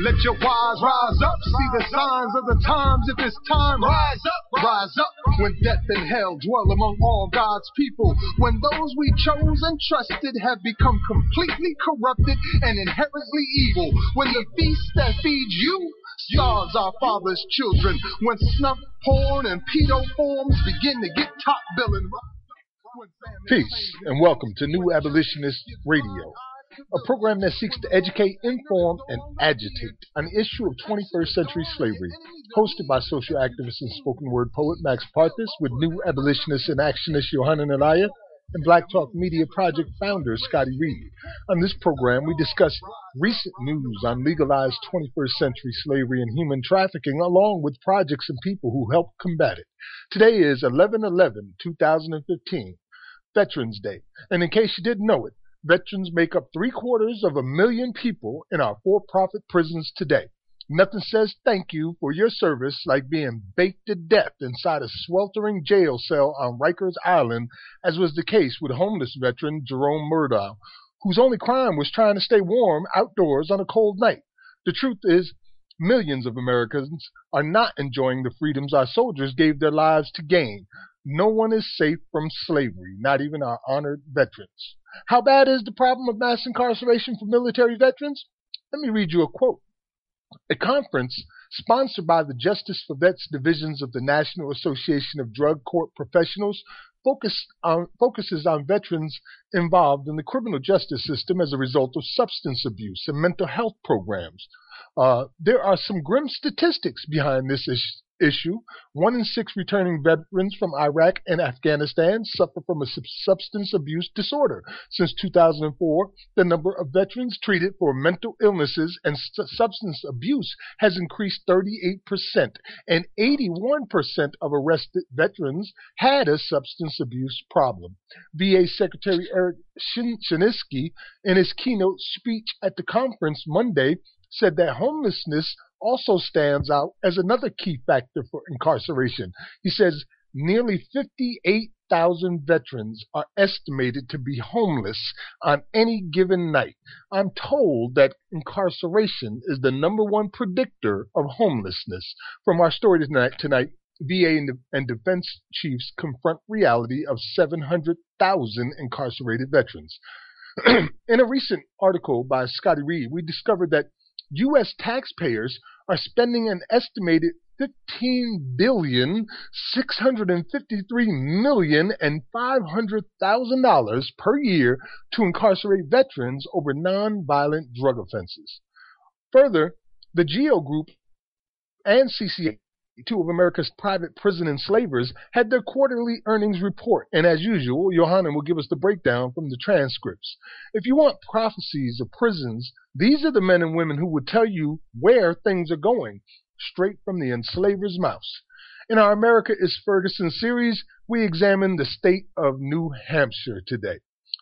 Let your wise rise up. See the signs of the times. If it's time, rise up, rise up. When death and hell dwell among all God's people, when those we chose and trusted have become completely corrupted and inherently evil, when the feast that feeds you starves our father's children, when snuff porn and pedo forms begin to get top billing. Peace and welcome to New Abolitionist Radio, a program that seeks to educate, inform, and agitate on the issue of 21st century slavery. Hosted by social activist and spoken word poet Max Parthas with New Abolitionist and Actionist Yohanan Elia and Black Talk Media Project founder Scotty Reed. On this program, we discuss recent news on legalized 21st century slavery and human trafficking, along with projects and people who help combat it. Today is 11 11 2015, Veterans Day. And in case you didn't know it, veterans make up three quarters of a million people in our for profit prisons today. Nothing says thank you for your service like being baked to death inside a sweltering jail cell on Rikers Island, as was the case with homeless veteran Jerome Murdough, whose only crime was trying to stay warm outdoors on a cold night. The truth is, millions of Americans are not enjoying the freedoms our soldiers gave their lives to gain. No one is safe from slavery, not even our honored veterans. How bad is the problem of mass incarceration for military veterans? Let me read you a quote. A conference sponsored by the Justice for Vets divisions of the National Association of Drug Court Professionals on, focuses on veterans involved in the criminal justice system as a result of substance abuse and mental health programs. Uh, there are some grim statistics behind this is- issue. One in six returning veterans from Iraq and Afghanistan suffer from a sub- substance abuse disorder. Since 2004, the number of veterans treated for mental illnesses and su- substance abuse has increased 38%, and 81% of arrested veterans had a substance abuse problem. VA Secretary Eric Shin- Shinseki, in his keynote speech at the conference Monday, said that homelessness also stands out as another key factor for incarceration. He says nearly 58,000 veterans are estimated to be homeless on any given night. I'm told that incarceration is the number one predictor of homelessness. From our story tonight, tonight VA and, and defense chiefs confront reality of 700,000 incarcerated veterans. In a recent article by Scotty Reed, we discovered that U.S. taxpayers are spending an estimated 15 billion 653 million and 500 thousand dollars per year to incarcerate veterans over non-violent drug offenses. Further, the GEO Group and CCA, two of America's private prison enslavers, had their quarterly earnings report, and as usual, Yohanan will give us the breakdown from the transcripts. If you want prophecies of prisons, these are the men and women who would tell you where things are going, straight from the enslaver's mouth. In our America is Ferguson series, we examine the state of New Hampshire today.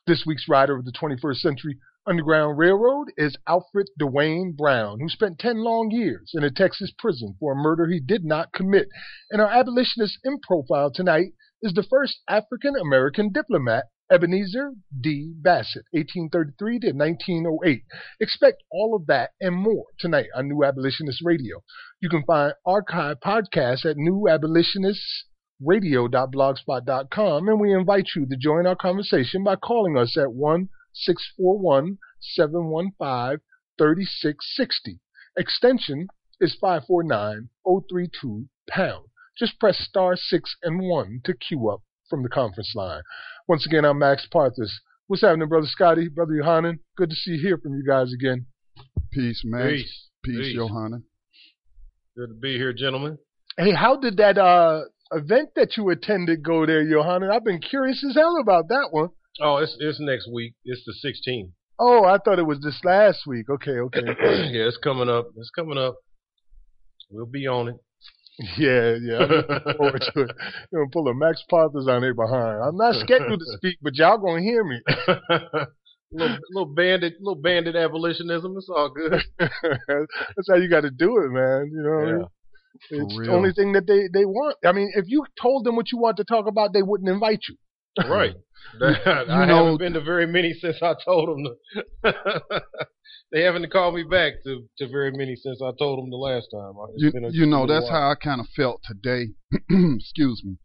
This week's rider of the 21st century Underground Railroad is Alfred Dwayne Brown, who spent 10 long years in a Texas prison for a murder he did not commit. And our abolitionist in profile tonight is the first African American diplomat, Ebenezer D. Bassett, 1833 to 1908. Expect all of that and more tonight on New Abolitionist Radio. You can find archive podcasts at newabolitionist.radio.blogspot.com, and we invite you to join our conversation by calling us at 1 641 715 3660. Extension is 549 032 pound. Just press star 6 and 1 to queue up from the conference line. Once again, I'm Max Parthas. What's happening, Brother Scotty, Brother Yohanan? Good to see you here from you guys again. Peace, Max. Peace. Peace, Peace. Yohanan. Good to be here, gentlemen. Hey, how did that uh, event that you attended go there, Yohanan? I've been curious as hell about that one. Oh, it's it's next week. It's the 16th. Oh, I thought it was this last week. Okay, okay. yeah, it's coming up. It's coming up. We'll be on it. Yeah, yeah. I'm looking forward to it. You're gonna pull a Max Parthas on there behind. I'm not scheduled to speak, but y'all gonna hear me. little little bandit little bandit abolitionism. It's all good. That's how you got to do it, man. You know, what I mean? it's the only thing that they they want. I mean, if you told them what you want to talk about, they wouldn't invite you. Right. I know, haven't been to very many since I told them. To they haven't called me back to, to very many since I told them the last time. You, you know, that's how I kind of felt today. Excuse me.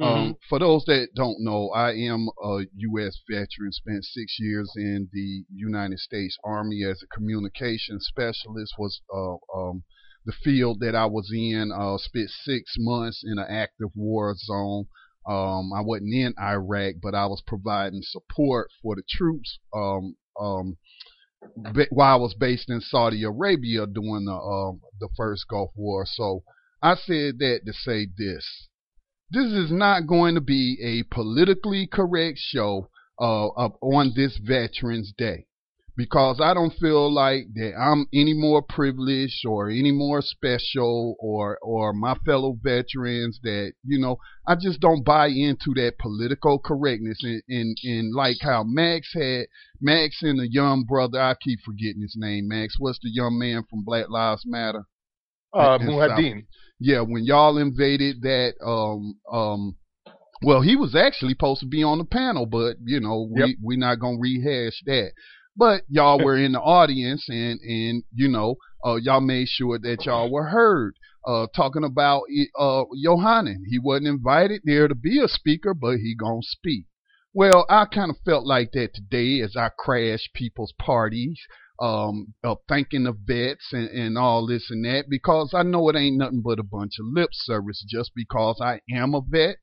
Um, mm-hmm. Um, for those that don't know, I am a U.S. veteran. Spent six years in the United States Army as a communications specialist. Was uh, um, the field that I was in. Uh, spent six months in an active war zone. Um, I wasn't in Iraq, but I was providing support for the troops um, um, while I was based in Saudi Arabia during the uh, the first Gulf War. So I said that to say this: this is not going to be a politically correct show uh, on this Veterans Day because I don't feel like that I'm any more privileged or any more special or or my fellow veterans that you know I just don't buy into that political correctness and and, and like how Max had Max and the young brother I keep forgetting his name Max what's the young man from Black Lives Matter uh Muhiyidin yeah when y'all invaded that um um well, he was actually supposed to be on the panel, but you know, we yep. we're not gonna rehash that. But y'all were in the audience, and and you know, uh, y'all made sure that y'all were heard. Uh, talking about uh, he wasn't invited there to be a speaker, but he gonna speak. Well, I kind of felt like that today as I crashed people's parties, um, of thanking the vets and, and all this and that, because I know it ain't nothing but a bunch of lip service just because I am a vet.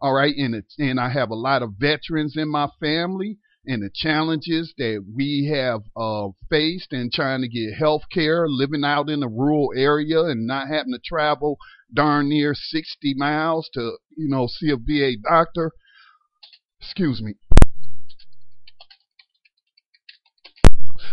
All right, and it, and I have a lot of veterans in my family and the challenges that we have uh, faced in trying to get health care, living out in a rural area and not having to travel darn near 60 miles to, you know, see a VA doctor. Excuse me.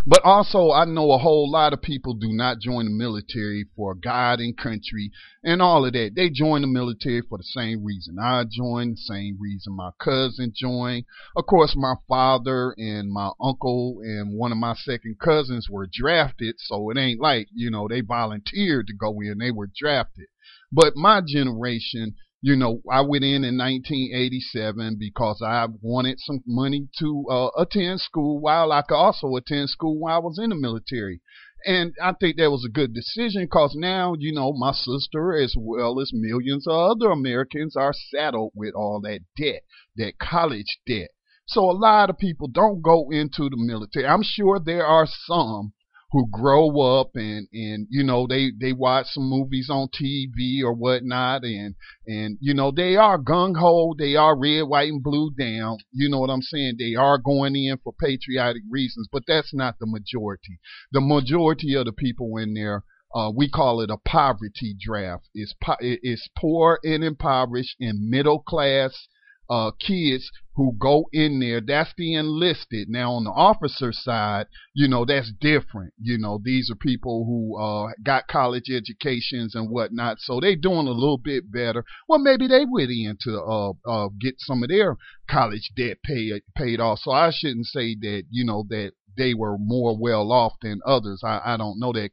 But also, I know a whole lot of people do not join the military for God and country and all of that. They join the military for the same reason. I joined, the same reason my cousin joined. Of course, my father and my uncle and one of my second cousins were drafted, so it ain't like, you know, they volunteered to go in, they were drafted. But my generation, you know, I went in in 1987 because I wanted some money to uh, attend school while I could also attend school while I was in the military. And I think that was a good decision because now, you know, my sister, as well as millions of other Americans, are saddled with all that debt, that college debt. So a lot of people don't go into the military. I'm sure there are some who grow up and and you know they they watch some movies on TV or whatnot and and you know they are gung ho they are red white and blue down you know what I'm saying they are going in for patriotic reasons but that's not the majority the majority of the people in there uh, we call it a poverty draft. It's, po- it's poor and impoverished and middle class uh, kids who go in there. That's the enlisted. Now on the officer side, you know that's different. You know these are people who uh, got college educations and whatnot, so they're doing a little bit better. Well, maybe they went in to uh, uh, get some of their college debt paid paid off. So I shouldn't say that you know that they were more well off than others. I, I don't know that,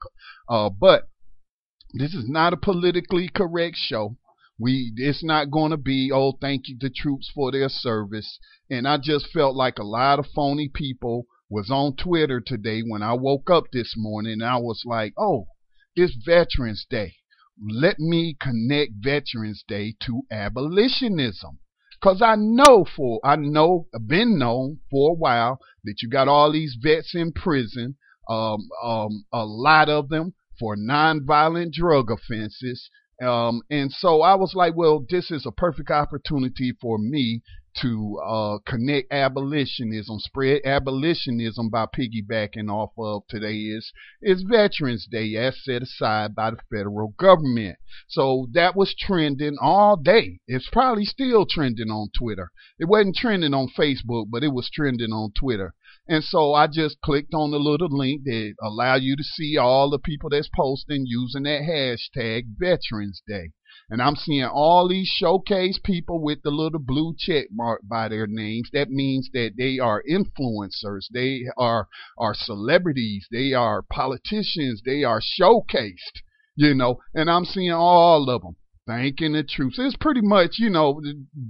uh, but this is not a politically correct show. We it's not going to be oh thank you the troops for their service. And I just felt like a lot of phony people was on Twitter today when I woke up this morning. I was like, oh, it's Veterans Day. Let me connect Veterans Day to abolitionism. Cause I know for I know been known for a while that you got all these vets in prison, um, um, a lot of them for nonviolent drug offenses. Um, and so I was like, well, this is a perfect opportunity for me to uh, connect abolitionism, spread abolitionism by piggybacking off of today is is Veterans Day as set aside by the federal government. So that was trending all day. It's probably still trending on Twitter. It wasn't trending on Facebook, but it was trending on Twitter. And so I just clicked on the little link that allow you to see all the people that's posting using that hashtag Veterans Day. And I'm seeing all these showcase people with the little blue check mark by their names. That means that they are influencers. They are are celebrities. They are politicians. They are showcased. You know, and I'm seeing all of them thanking the troops. It's pretty much, you know,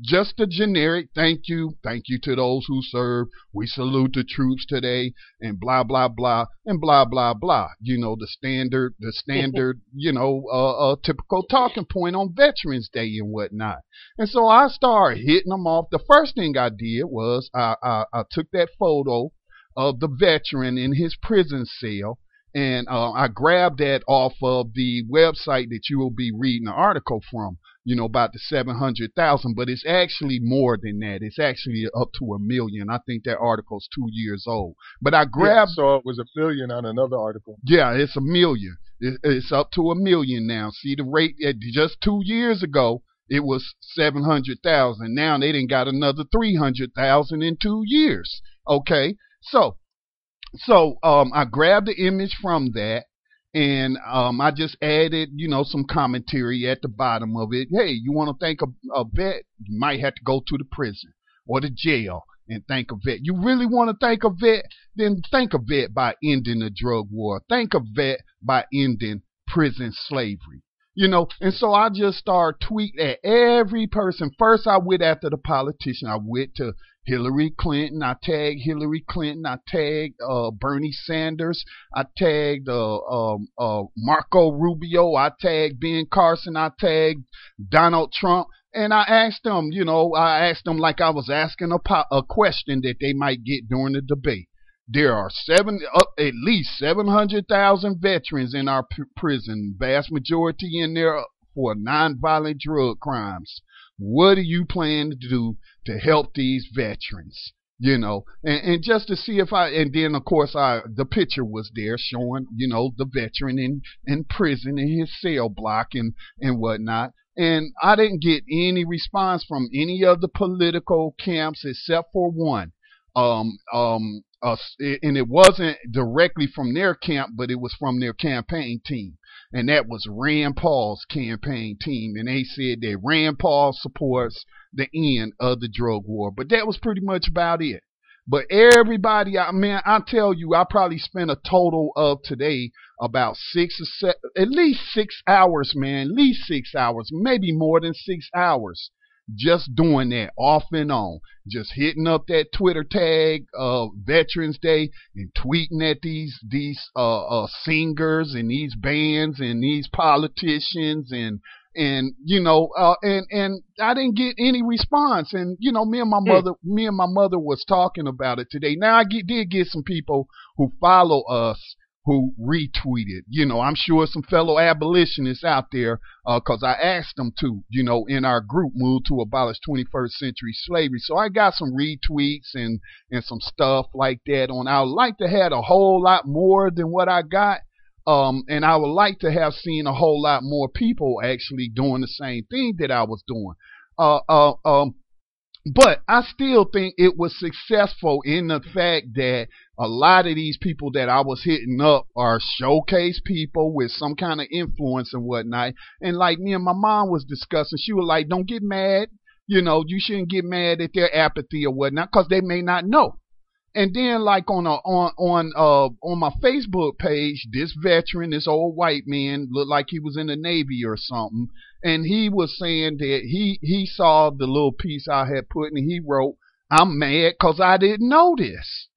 just a generic thank you, thank you to those who serve. We salute the troops today, and blah blah blah, and blah blah blah. You know, the standard, the standard, you know, uh, uh, typical talking point on Veterans Day and whatnot. And so I started hitting them off. The first thing I did was I, I, I took that photo of the veteran in his prison cell and uh, I grabbed that off of the website that you will be reading the article from. You know about the seven hundred thousand, but it's actually more than that. It's actually up to a million. I think that article's two years old. But I grabbed. Yeah, so it was a million on another article. Yeah, it's a million. It's up to a million now. See the rate at just two years ago. It was seven hundred thousand. Now they didn't got another three hundred thousand in two years. Okay, so so um, I grabbed the image from that and um, I just added, you know, some commentary at the bottom of it. Hey, you want to thank a, a vet? You might have to go to the prison or the jail and thank a vet. You really want to thank a vet? Then thank a vet by ending the drug war. Thank a vet by ending prison slavery. You know, and so I just started tweeting at every person. First, I went after the politician. I went to Hillary Clinton. I tagged Hillary Clinton. I tagged uh, Bernie Sanders. I tagged uh, um, uh, Marco Rubio. I tagged Ben Carson. I tagged Donald Trump. And I asked them, you know, I asked them like I was asking a, po- a question that they might get during the debate. There are seven, uh, at least 700,000 veterans in our p- prison, vast majority in there for nonviolent drug crimes. What do you plan to do to help these veterans? You know, and, and just to see if I, and then of course I, the picture was there showing, you know, the veteran in, in prison in his cell block and, and whatnot. And I didn't get any response from any of the political camps except for one. Um, um, uh, and it wasn't directly from their camp, but it was from their campaign team and that was Rand Paul's campaign team. And they said that Rand Paul supports the end of the drug war. But that was pretty much about it. But everybody, I mean, I tell you, I probably spent a total of today about six or seven, at least six hours, man, at least six hours, maybe more than six hours just doing that off and on, just hitting up that Twitter tag of uh, Veterans Day and tweeting at these these uh, uh, singers and these bands and these politicians and and you know uh, and and I didn't get any response and you know me and my hmm. mother me and my mother was talking about it today. Now I get, did get some people who follow us who retweeted. You know, I'm sure some fellow abolitionists out there, because uh, I asked them to, you know, in our group, move to abolish 21st century slavery. So I got some retweets and and some stuff like that on. I would like to have a whole lot more than what I got. Um, and I would like to have seen a whole lot more people actually doing the same thing that I was doing. Uh, uh, um, but I still think it was successful in the fact that a lot of these people that I was hitting up are showcase people with some kind of influence and whatnot. And like me and my mom was discussing, she was like, don't get mad. You know, you shouldn't get mad at their apathy or whatnot because they may not know. And then like on a on on uh on my Facebook page, this veteran, this old white man looked like he was in the Navy or something. And he was saying that he he saw the little piece I had put and he wrote, I'm mad because I didn't know this.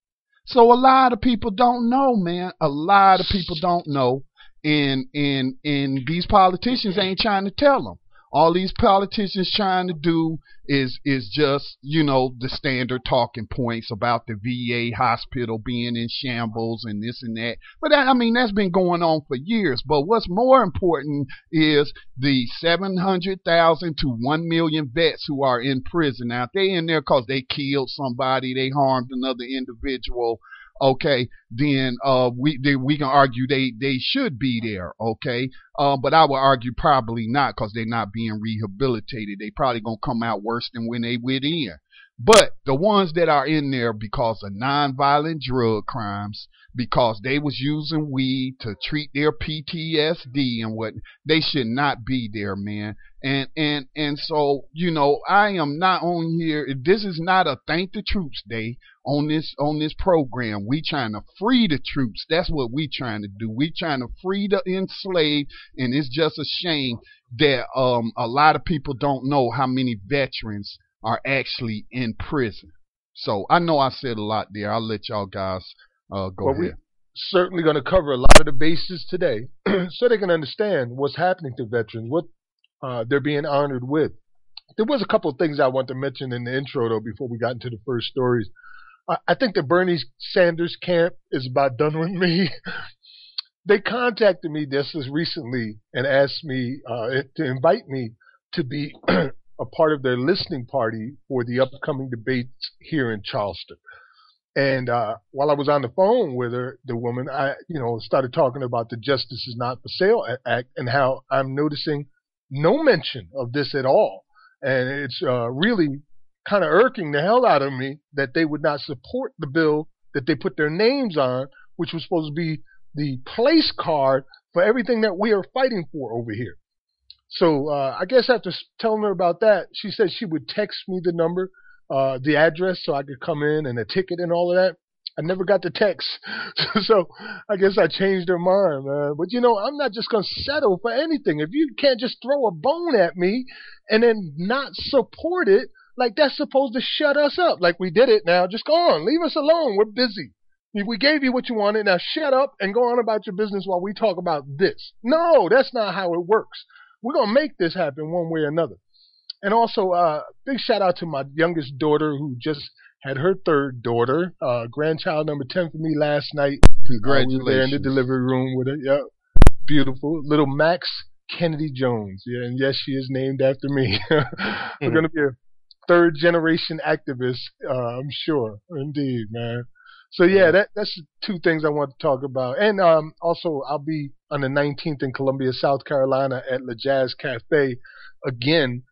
So a lot of people don't know, man. A lot of people don't know. And and and these politicians ain't trying to tell them all these politicians trying to do is is just you know the standard talking points about the VA hospital being in shambles and this and that. But I mean that's been going on for years. But what's more important is the 700,000 to 1 million vets who are in prison. Now they in there because they killed somebody, they harmed another individual okay, then uh, we they, we can argue they they should be there, okay. Uh, but I would argue probably not because they're not being rehabilitated. They probably gonna come out worse than when they went in. But the ones that are in there because of nonviolent drug crimes, because they was using weed to treat their PTSD and what they should not be there, man. And and and so you know, I am not on here. This is not a thank the troops day on this on this program. We trying to free the troops. That's what we trying to do. We trying to free the enslaved, and it's just a shame that um a lot of people don't know how many veterans are actually in prison. So I know I said a lot there. I'll let y'all guys uh, go well, ahead. We're certainly going to cover a lot of the bases today so they can understand what's happening to veterans, what uh, they're being honored with. There was a couple of things I want to mention in the intro, though, before we got into the first stories. I, I think the Bernie Sanders camp is about done with me. they contacted me just as recently and asked me uh, to invite me to be a part of their listening party for the upcoming debates here in Charleston. And uh, while I was on the phone with her, the woman, I, you know, started talking about the Justice is Not for Sale Act and how I'm noticing no mention of this at all. And it's uh, really kind of irking the hell out of me that they would not support the bill that they put their names on, which was supposed to be the place card for everything that we are fighting for over here. So uh, I guess after telling her about that, she said she would text me the number, uh, the address, so I could come in and a ticket and all of that. I never got the text, so I guess I changed her mind, man. But you know, I'm not just gonna settle for anything. If you can't just throw a bone at me and then not support it, like that's supposed to shut us up. Like we did it now, just go on, leave us alone. We're busy. We gave you what you wanted. Now shut up and go on about your business while we talk about this. No, that's not how it works. We're gonna make this happen one way or another. And also, uh, big shout out to my youngest daughter who just had her third daughter, uh, grandchild number ten for me last night. Congratulations! Uh, we were there in the delivery room with her. Yep, beautiful little Max Kennedy Jones. Yeah, and yes, she is named after me. we're mm-hmm. gonna be a third generation activist, uh, I'm sure. Indeed, man. So yeah, that that's two things I want to talk about, and um, also I'll be on the 19th in Columbia, South Carolina, at Le Jazz Cafe, again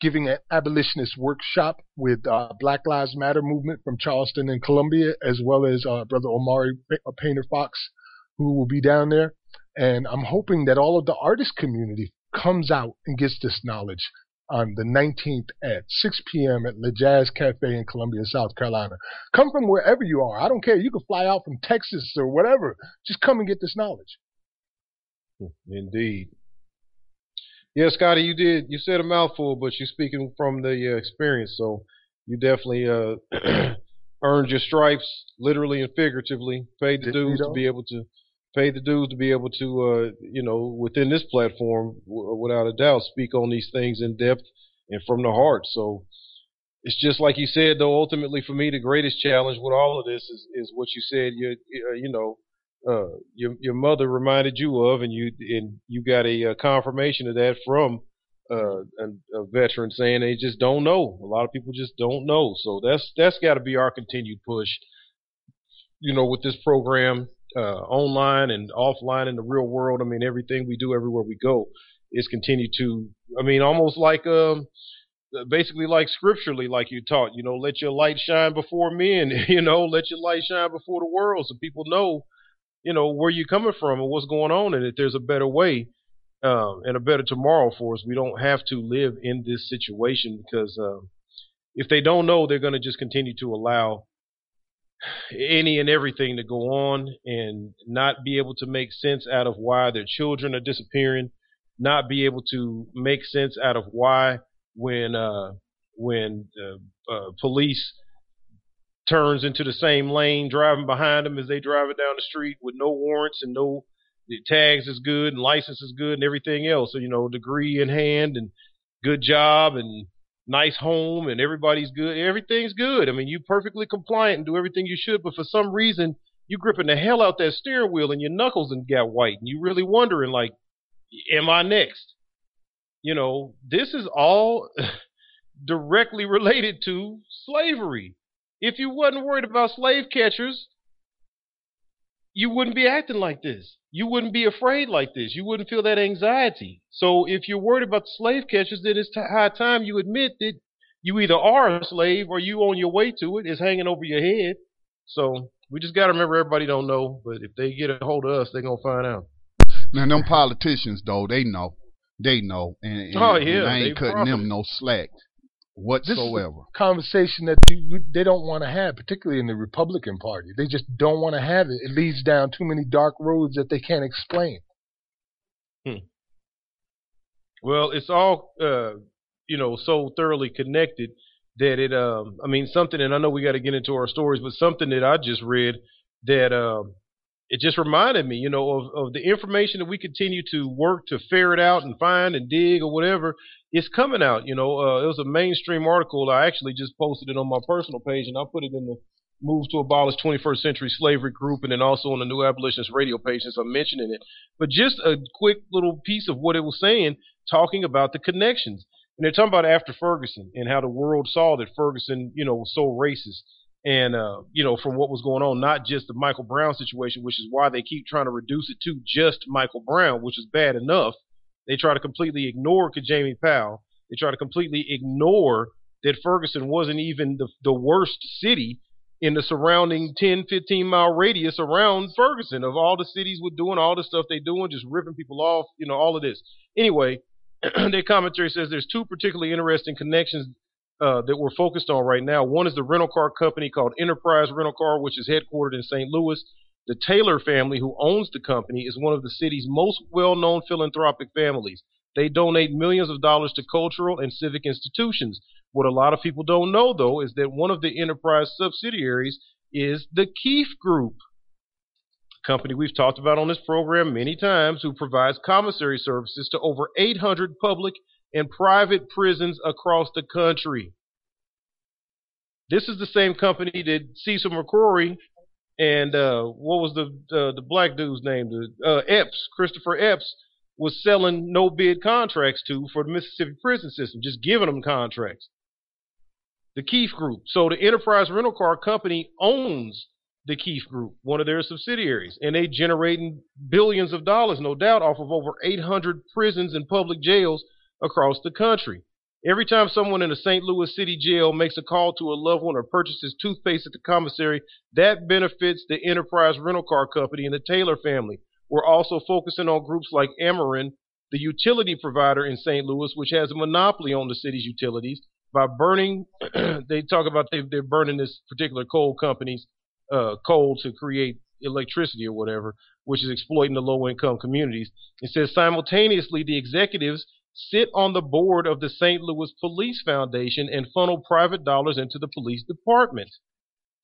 giving an abolitionist workshop with uh, Black Lives Matter movement from Charleston and Columbia, as well as uh, Brother Omari Painter Fox, who will be down there. And I'm hoping that all of the artist community comes out and gets this knowledge on the 19th at 6 p.m. at Le Jazz Cafe in Columbia, South Carolina. Come from wherever you are. I don't care. You can fly out from Texas or whatever. Just come and get this knowledge. Indeed. Yeah, Scotty, you did. You said a mouthful, but you're speaking from the uh, experience, so you definitely uh, earned your stripes, literally and figuratively. Paid the dues to be able to pay the dues to be able to, uh, you know, within this platform, w- without a doubt, speak on these things in depth and from the heart. So it's just like you said, though. Ultimately, for me, the greatest challenge with all of this is is what you said. You uh, you know, uh, your your mother reminded you of, and you and you got a, a confirmation of that from uh, a, a, veteran saying they just don't know. A lot of people just don't know. So that's that's got to be our continued push. You know, with this program, uh, online and offline in the real world. I mean, everything we do everywhere we go is continue to. I mean, almost like um, basically like scripturally, like you taught. You know, let your light shine before men. You know, let your light shine before the world, so people know you know, where you're coming from and what's going on, and that there's a better way um, and a better tomorrow for us. We don't have to live in this situation because uh, if they don't know, they're going to just continue to allow any and everything to go on and not be able to make sense out of why their children are disappearing, not be able to make sense out of why when uh, when uh, uh police turns into the same lane, driving behind them as they driving down the street with no warrants and no the tags is good and license is good and everything else. So you know, degree in hand and good job and nice home and everybody's good. Everything's good. I mean, you perfectly compliant and do everything you should, but for some reason you're gripping the hell out that steering wheel and your knuckles and got white and you really wondering like, am I next? You know, this is all directly related to slavery. If you wasn't worried about slave catchers, you wouldn't be acting like this. You wouldn't be afraid like this. You wouldn't feel that anxiety. So if you're worried about the slave catchers, then it's t- high time you admit that you either are a slave or you on your way to it. It's hanging over your head. So we just got to remember everybody don't know, but if they get a hold of us, they're gonna find out. Now them politicians though, they know, they know, and, and, Oh, yeah, and I ain't cutting profit. them no slack whatsoever. a conversation that you, you, they don't want to have, particularly in the Republican Party. They just don't want to have it. It leads down too many dark roads that they can't explain. Hmm. Well, it's all uh, you know so thoroughly connected that it. Um, I mean, something, and I know we got to get into our stories, but something that I just read that um, it just reminded me, you know, of, of the information that we continue to work to ferret out and find and dig or whatever. It's coming out. You know, uh, it was a mainstream article. I actually just posted it on my personal page, and I put it in the Move to Abolish 21st Century Slavery group, and then also on the New Abolitionist radio page since I'm mentioning it. But just a quick little piece of what it was saying talking about the connections. And they're talking about after Ferguson and how the world saw that Ferguson, you know, was so racist. And, uh, you know, from what was going on, not just the Michael Brown situation, which is why they keep trying to reduce it to just Michael Brown, which is bad enough. They try to completely ignore Kajieme Powell. They try to completely ignore that Ferguson wasn't even the, the worst city in the surrounding 10, 15 mile radius around Ferguson of all the cities were doing all the stuff they're doing, just ripping people off, you know, all of this. Anyway, their commentary says there's two particularly interesting connections uh, that we're focused on right now. One is the rental car company called Enterprise Rental Car, which is headquartered in St. Louis. The Taylor family, who owns the company, is one of the city's most well known philanthropic families. They donate millions of dollars to cultural and civic institutions. What a lot of people don't know, though, is that one of the Enterprise subsidiaries is the Keefe Group, a company we've talked about on this program many times, who provides commissary services to over 800 public and private prisons across the country. This is the same company that Cecil McCrory and uh, what was the uh, the black dude's name? The uh, Epps, Christopher Epps, was selling no bid contracts to for the Mississippi prison system, just giving them contracts. The Keefe Group. So the Enterprise Rental Car Company owns the Keefe Group, one of their subsidiaries, and they're generating billions of dollars, no doubt, off of over 800 prisons and public jails across the country. Every time someone in a St. Louis City jail makes a call to a loved one or purchases toothpaste at the commissary, that benefits the Enterprise Rental Car Company and the Taylor family. We're also focusing on groups like Ameren, the utility provider in St. Louis, which has a monopoly on the city's utilities. By burning, they talk about they, they're burning this particular coal company's uh, coal to create electricity or whatever, which is exploiting the low income communities. It says simultaneously, the executives sit on the board of the St. Louis Police Foundation and funnel private dollars into the police department.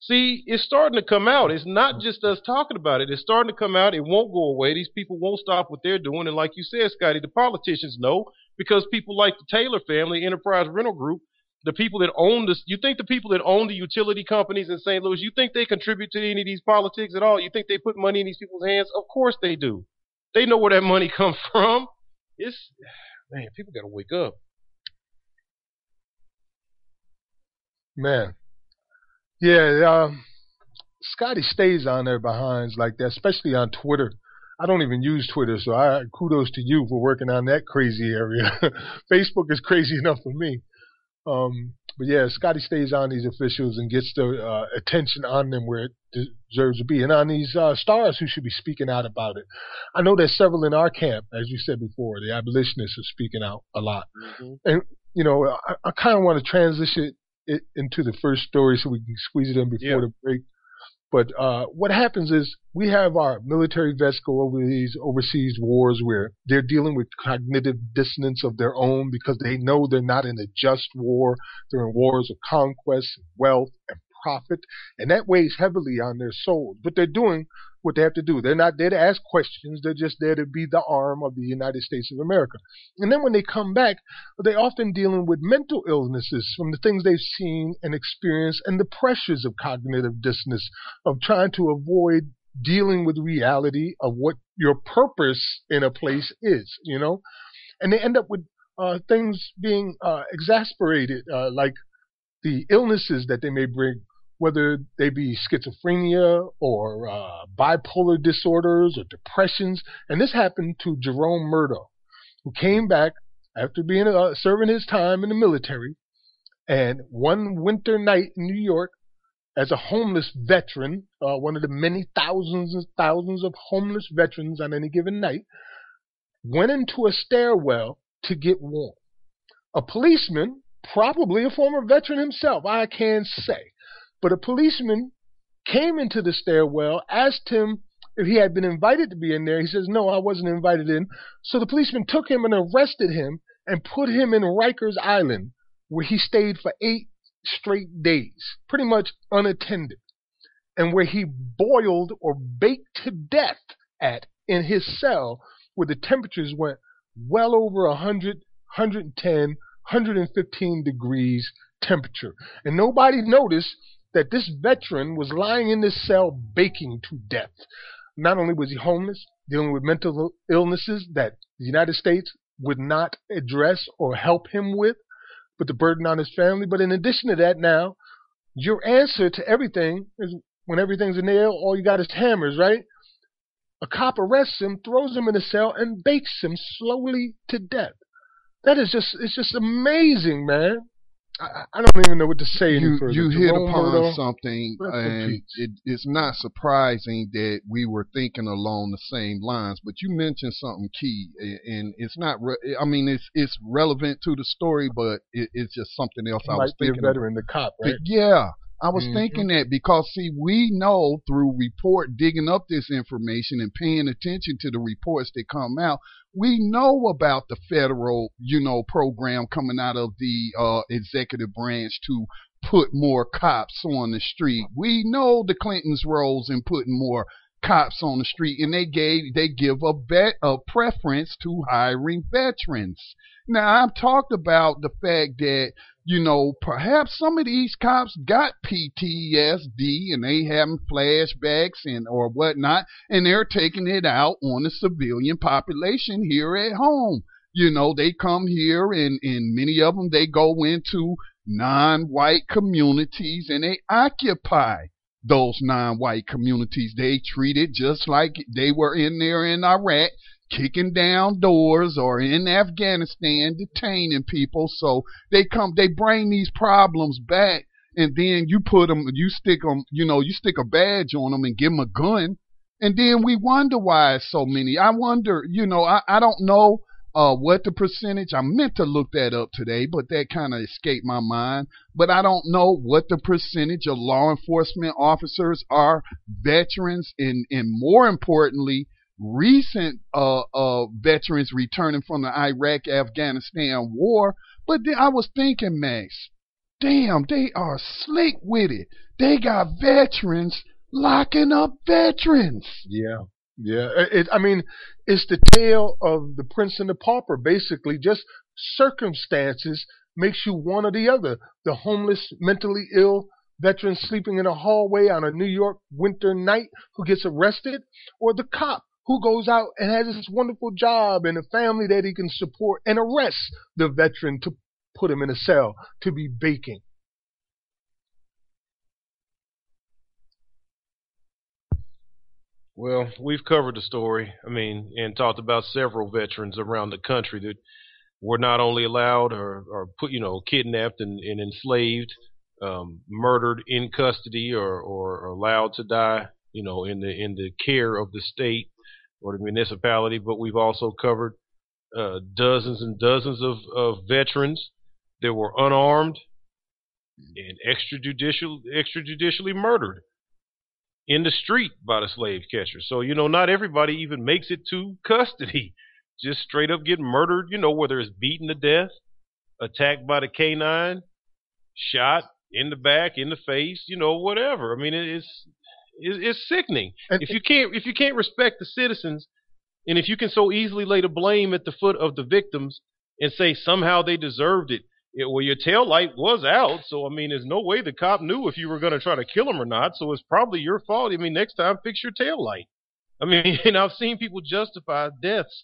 See, it's starting to come out. It's not just us talking about it. It's starting to come out. It won't go away. These people won't stop what they're doing. And like you said, Scotty, the politicians know because people like the Taylor family, Enterprise Rental Group, the people that own this, you think the people that own the utility companies in St. Louis, you think they contribute to any of these politics at all? You think they put money in these people's hands? Of course they do. They know where that money comes from. It's, man, people got to wake up. Man. Yeah, um, Scotty stays on there behind like that, especially on Twitter. I don't even use Twitter, so I kudos to you for working on that crazy area. Facebook is crazy enough for me. Um, but yeah, Scotty stays on these officials and gets the uh, attention on them where it deserves to be, and on these uh, stars who should be speaking out about it. I know there's several in our camp, as you said before. The abolitionists are speaking out a lot, Mm-hmm. and you know, I, I kind of want to transition it into the first story so we can squeeze it in before Yeah. the break. But uh, what happens is we have our military vets go over these overseas wars where they're dealing with cognitive dissonance of their own because they know they're not in a just war. They're in wars of conquest, wealth, and profit, and that weighs heavily on their souls. But they're doing what they have to do. They're not there to ask questions. They're just there to be the arm of the United States of America. And then when they come back, they're often dealing with mental illnesses from the things they've seen and experienced and the pressures of cognitive dissonance of trying to avoid dealing with reality of what your purpose in a place is, you know? And they end up with uh, things being uh, exasperated, uh, like the illnesses that they may bring, whether they be schizophrenia or uh, bipolar disorders or depressions. And this happened to Jerome Murdough, who came back after being uh, serving his time in the military, And one winter night in New York, as a homeless veteran, uh, one of the many thousands and thousands of homeless veterans on any given night, went into a stairwell to get warm. A policeman, probably a former veteran himself, I can't say, but a policeman came into the stairwell, asked him if he had been invited to be in there. He says, No, I wasn't invited in. So the policeman took him and arrested him and put him in Rikers Island, where he stayed for eight straight days, pretty much unattended, and where he boiled or baked to death at in his cell, where the temperatures went well over 100, 110, 115 degrees temperature. And nobody noticed that this veteran was lying in this cell baking to death. Not only was he homeless, dealing with mental illnesses that the United States would not address or help him with, put the burden on his family. But in addition to that, now, your answer to everything is when everything's a nail, all you got is hammers, right? A cop arrests him, throws him in a cell, and bakes him slowly to death. That is just, it's just amazing, man. I, I don't even know what to say you. You hit upon something, and it, it's not surprising that we were thinking along the same lines. But you mentioned something key, and it's not. Re- I mean, it's it's relevant to the story, but it, it's just something else. I was thinking. veteran, the cop, right? Yeah, I was Mhm. thinking that because see, we know through report digging up this information and paying attention to the reports that come out, we know about the federal, you know, program coming out of the uh, executive branch to put more cops on the street. We know the Clintons' roles in putting more cops on the street, and they gave they give a bet a preference to hiring veterans. Now I've talked about the fact that you know, perhaps some of these cops got PTSD and they having flashbacks and or whatnot, and they're taking it out on the civilian population here at home. You know, they come here and, and many of them they go into non-white communities and they occupy those non-white communities. They treat it just like they were in there in Iraq kicking down doors or in Afghanistan detaining people. So they come, they bring these problems back, and then you put them, you stick them, you know, you stick a badge on them and give them a gun, and then we wonder why so many. I wonder, you know, I, I don't know. Uh, what the percentage? I meant to look that up today, but that kind of escaped my mind. But I don't know what the percentage of law enforcement officers are veterans, and and more importantly, recent uh, uh, veterans returning from the Iraq Afghanistan war. But then I was thinking, Max, damn, they are slick with it. They got veterans locking up veterans. Yeah. Yeah, it, I mean, it's the tale of the prince and the pauper. Basically, just circumstances makes you one or the other. The homeless, mentally ill veteran sleeping in a hallway on a New York winter night who gets arrested, or the cop who goes out and has this wonderful job and a family that he can support and arrests the veteran to put him in a cell to be baking. Well, we've covered the story. I mean, and talked about several veterans around the country that were not only allowed or, or put, you know, kidnapped and, and enslaved, um, murdered in custody, or, or allowed to die, you know, in the in the care of the state or the municipality. But we've also covered uh, dozens and dozens of, of veterans that were unarmed and extrajudicial extrajudicially murdered in the street by the slave catchers. So, you know, not everybody even makes it to custody. Just straight up get murdered, you know, whether it's beaten to death, attacked by the canine, shot in the back, in the face, you know, whatever. I mean, it's it's, it's sickening. And if you can't if you can't respect the citizens, and if you can so easily lay the blame at the foot of the victims and say somehow they deserved it, it, well, your tail light was out, so I mean, there's no way the cop knew if you were going to try to kill him or not. So it's probably your fault. I mean, next time fix your tail light. I mean, and I've seen people justify deaths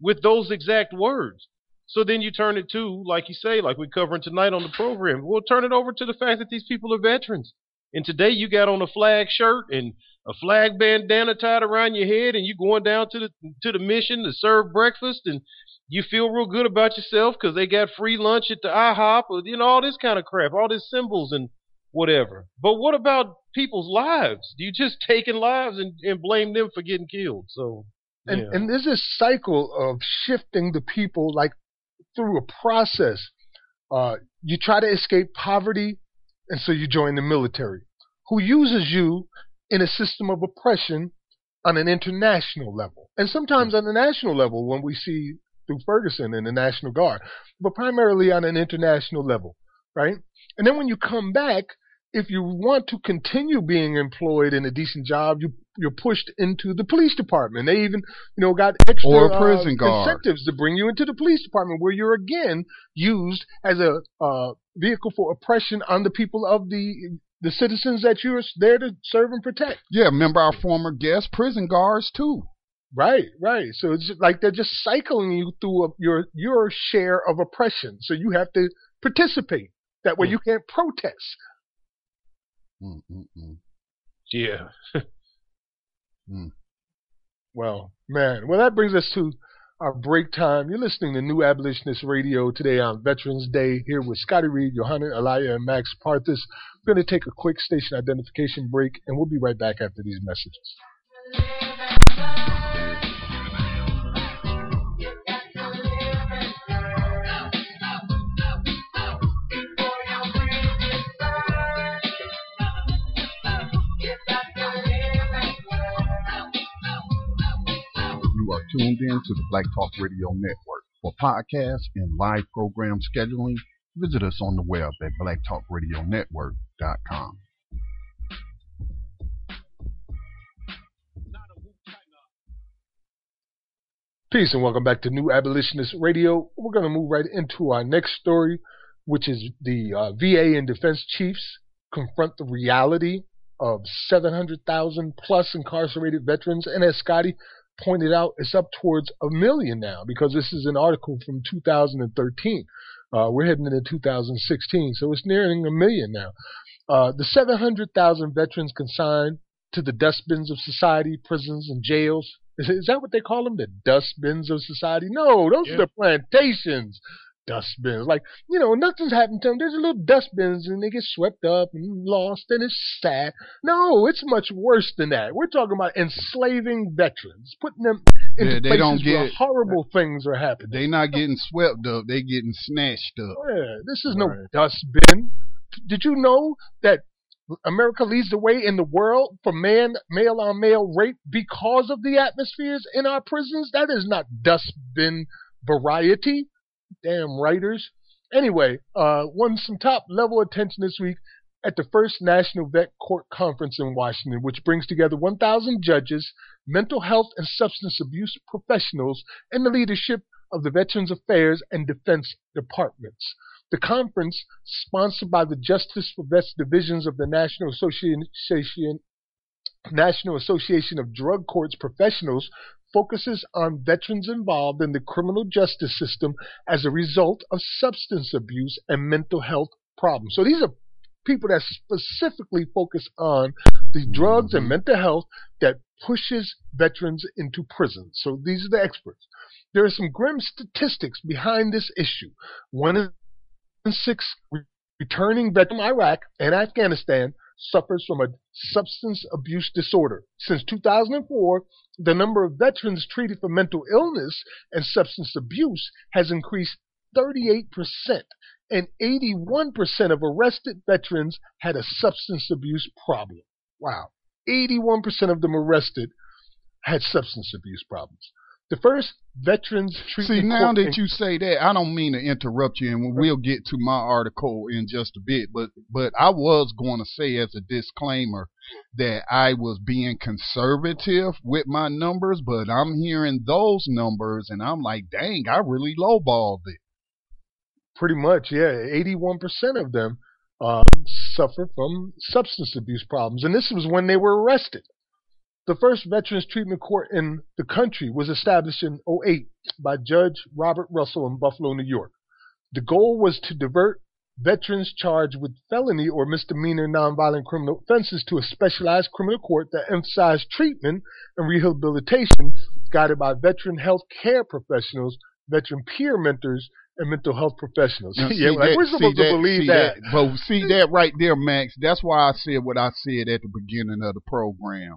with those exact words. So then you turn it to, like you say, like we're covering tonight on the program. We'll turn it over to the fact that these people are veterans. And today you got on a flag shirt and a flag bandana tied around your head, and you're going down to the to the mission to serve breakfast, and you feel real good about yourself because they got free lunch at the IHOP, or you know all this kind of crap, all these symbols and whatever. But what about people's lives? Do you just taking lives and, and blame them for getting killed? So and yeah. and there's this cycle of shifting the people like through a process. Uh, you try to escape poverty, and so you join the military, who uses you in a system of oppression on an international level, and sometimes on a national level when we see through Ferguson and the National Guard, but primarily on an international level, right? And then when you come back, if you want to continue being employed in a decent job, you you're pushed into the police department. They even, you know, got extra Or prison uh, guard. incentives to bring you into the police department, where you're again used as a uh, vehicle for oppression on the people of the the citizens that you're there to serve and protect. Yeah, remember our former guest, prison guards too. Right, right. So it's like they're just cycling you through a, your your share of oppression. So you have to participate. That way, Hmm. you can't protest. Mm-mm-mm. yeah. Well, man. Well, that brings us to our break time. You're listening to New Abolitionist Radio today on Veterans Day here with Scotty Reed, Yohanan Alaya, and Max Parthas. We're going to take a quick station identification break, and we'll be right back after these messages. Tuned in to the Black Talk Radio Network. For podcasts and live program scheduling, visit us on the web at blacktalkradionetwork.com. Peace and welcome back to New Abolitionist Radio. We're going to move right into our next story, which is the uh, VA and defense chiefs confront the reality of 700,000 plus incarcerated veterans. And as Scotty pointed out, it's up towards a million now because this is an article from 2013. Uh, we're heading into 2016, so it's nearing a million now. Uh, the 700,000 veterans consigned to the dustbins of society, prisons, and jails. Is, is that what they call them? The dustbins of society? No, those Yeah. are the plantations. Dustbins. Like, you know, nothing's happened to them. There's a little dustbins and they get swept up and lost and it's sad. No, it's much worse than that. We're talking about enslaving veterans, putting them into Yeah, they places don't where horrible things are happening. They're not getting swept up, They're getting snatched up. Oh, yeah, this is no Right. dustbin. Did you know that America leads the way in the world for man male on male rape because of the atmospheres in our prisons? That is not dustbin variety. Damn writers. Anyway, uh, won some top level attention this week at the first National Vet Court Conference in Washington, which brings together 1,000 judges, mental health and substance abuse professionals, and the leadership of the Veterans Affairs and Defense Departments. The conference, sponsored by the Justice for Vets divisions of the National Association, National Association of Drug Courts Professionals, focuses on veterans involved in the criminal justice system as a result of substance abuse and mental health problems. So these are people that specifically focus on the drugs and Mhm. mental health that pushes veterans into prison. So these are the experts. There are some grim statistics behind this issue. One in six returning veterans from Iraq and Afghanistan suffers from a substance abuse disorder. Since 2004, the number of veterans treated for mental illness and substance abuse has increased 38%, and 81% of arrested veterans had a substance abuse problem. Wow. 81% of them arrested had substance abuse problems. The first veterans See, now that you say that, I don't mean to interrupt you, and we'll get to my article in just a bit. But but I was going to say as a disclaimer that I was being conservative with my numbers, but I'm hearing those numbers, and I'm like, dang, I really lowballed it. Pretty much, yeah. 81% of them um, suffer from substance abuse problems. And this was when they were arrested. The first Veterans Treatment Court in the country was established in 08 by Judge Robert Russell in Buffalo, New York. The goal was to divert veterans charged with felony or misdemeanor nonviolent criminal offenses to a specialized criminal court that emphasized treatment and rehabilitation guided by veteran health care professionals veteran peer mentors and mental health professionals. Now, yeah, like that- we're supposed to believe see that. But see that right there, Max. That's why I said what I said at the beginning of the program.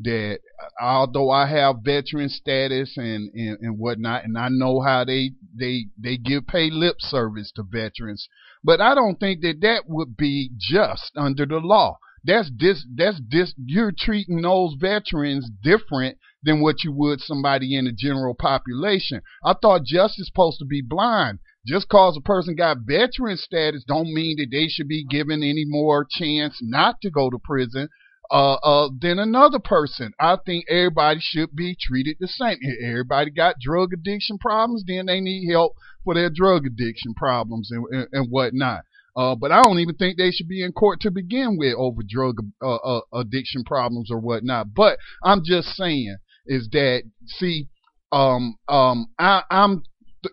That although I have veteran status and, and, and whatnot, and I know how they they they give pay lip service to veterans, but I don't think that that would be just under the law. That's dis that's dis you're treating those veterans different than what you would somebody in the general population. I thought justice supposed to be blind. Just cause a person got veteran status don't mean that they should be given any more chance not to go to prison uh, uh, than another person. I think everybody should be treated the same. If everybody got drug addiction problems, then they need help for their drug addiction problems and, and, and whatnot. Uh, but I don't even think they should be in court to begin with over drug uh, uh, addiction problems or whatnot. But I'm just saying is that see, um, um, I, I'm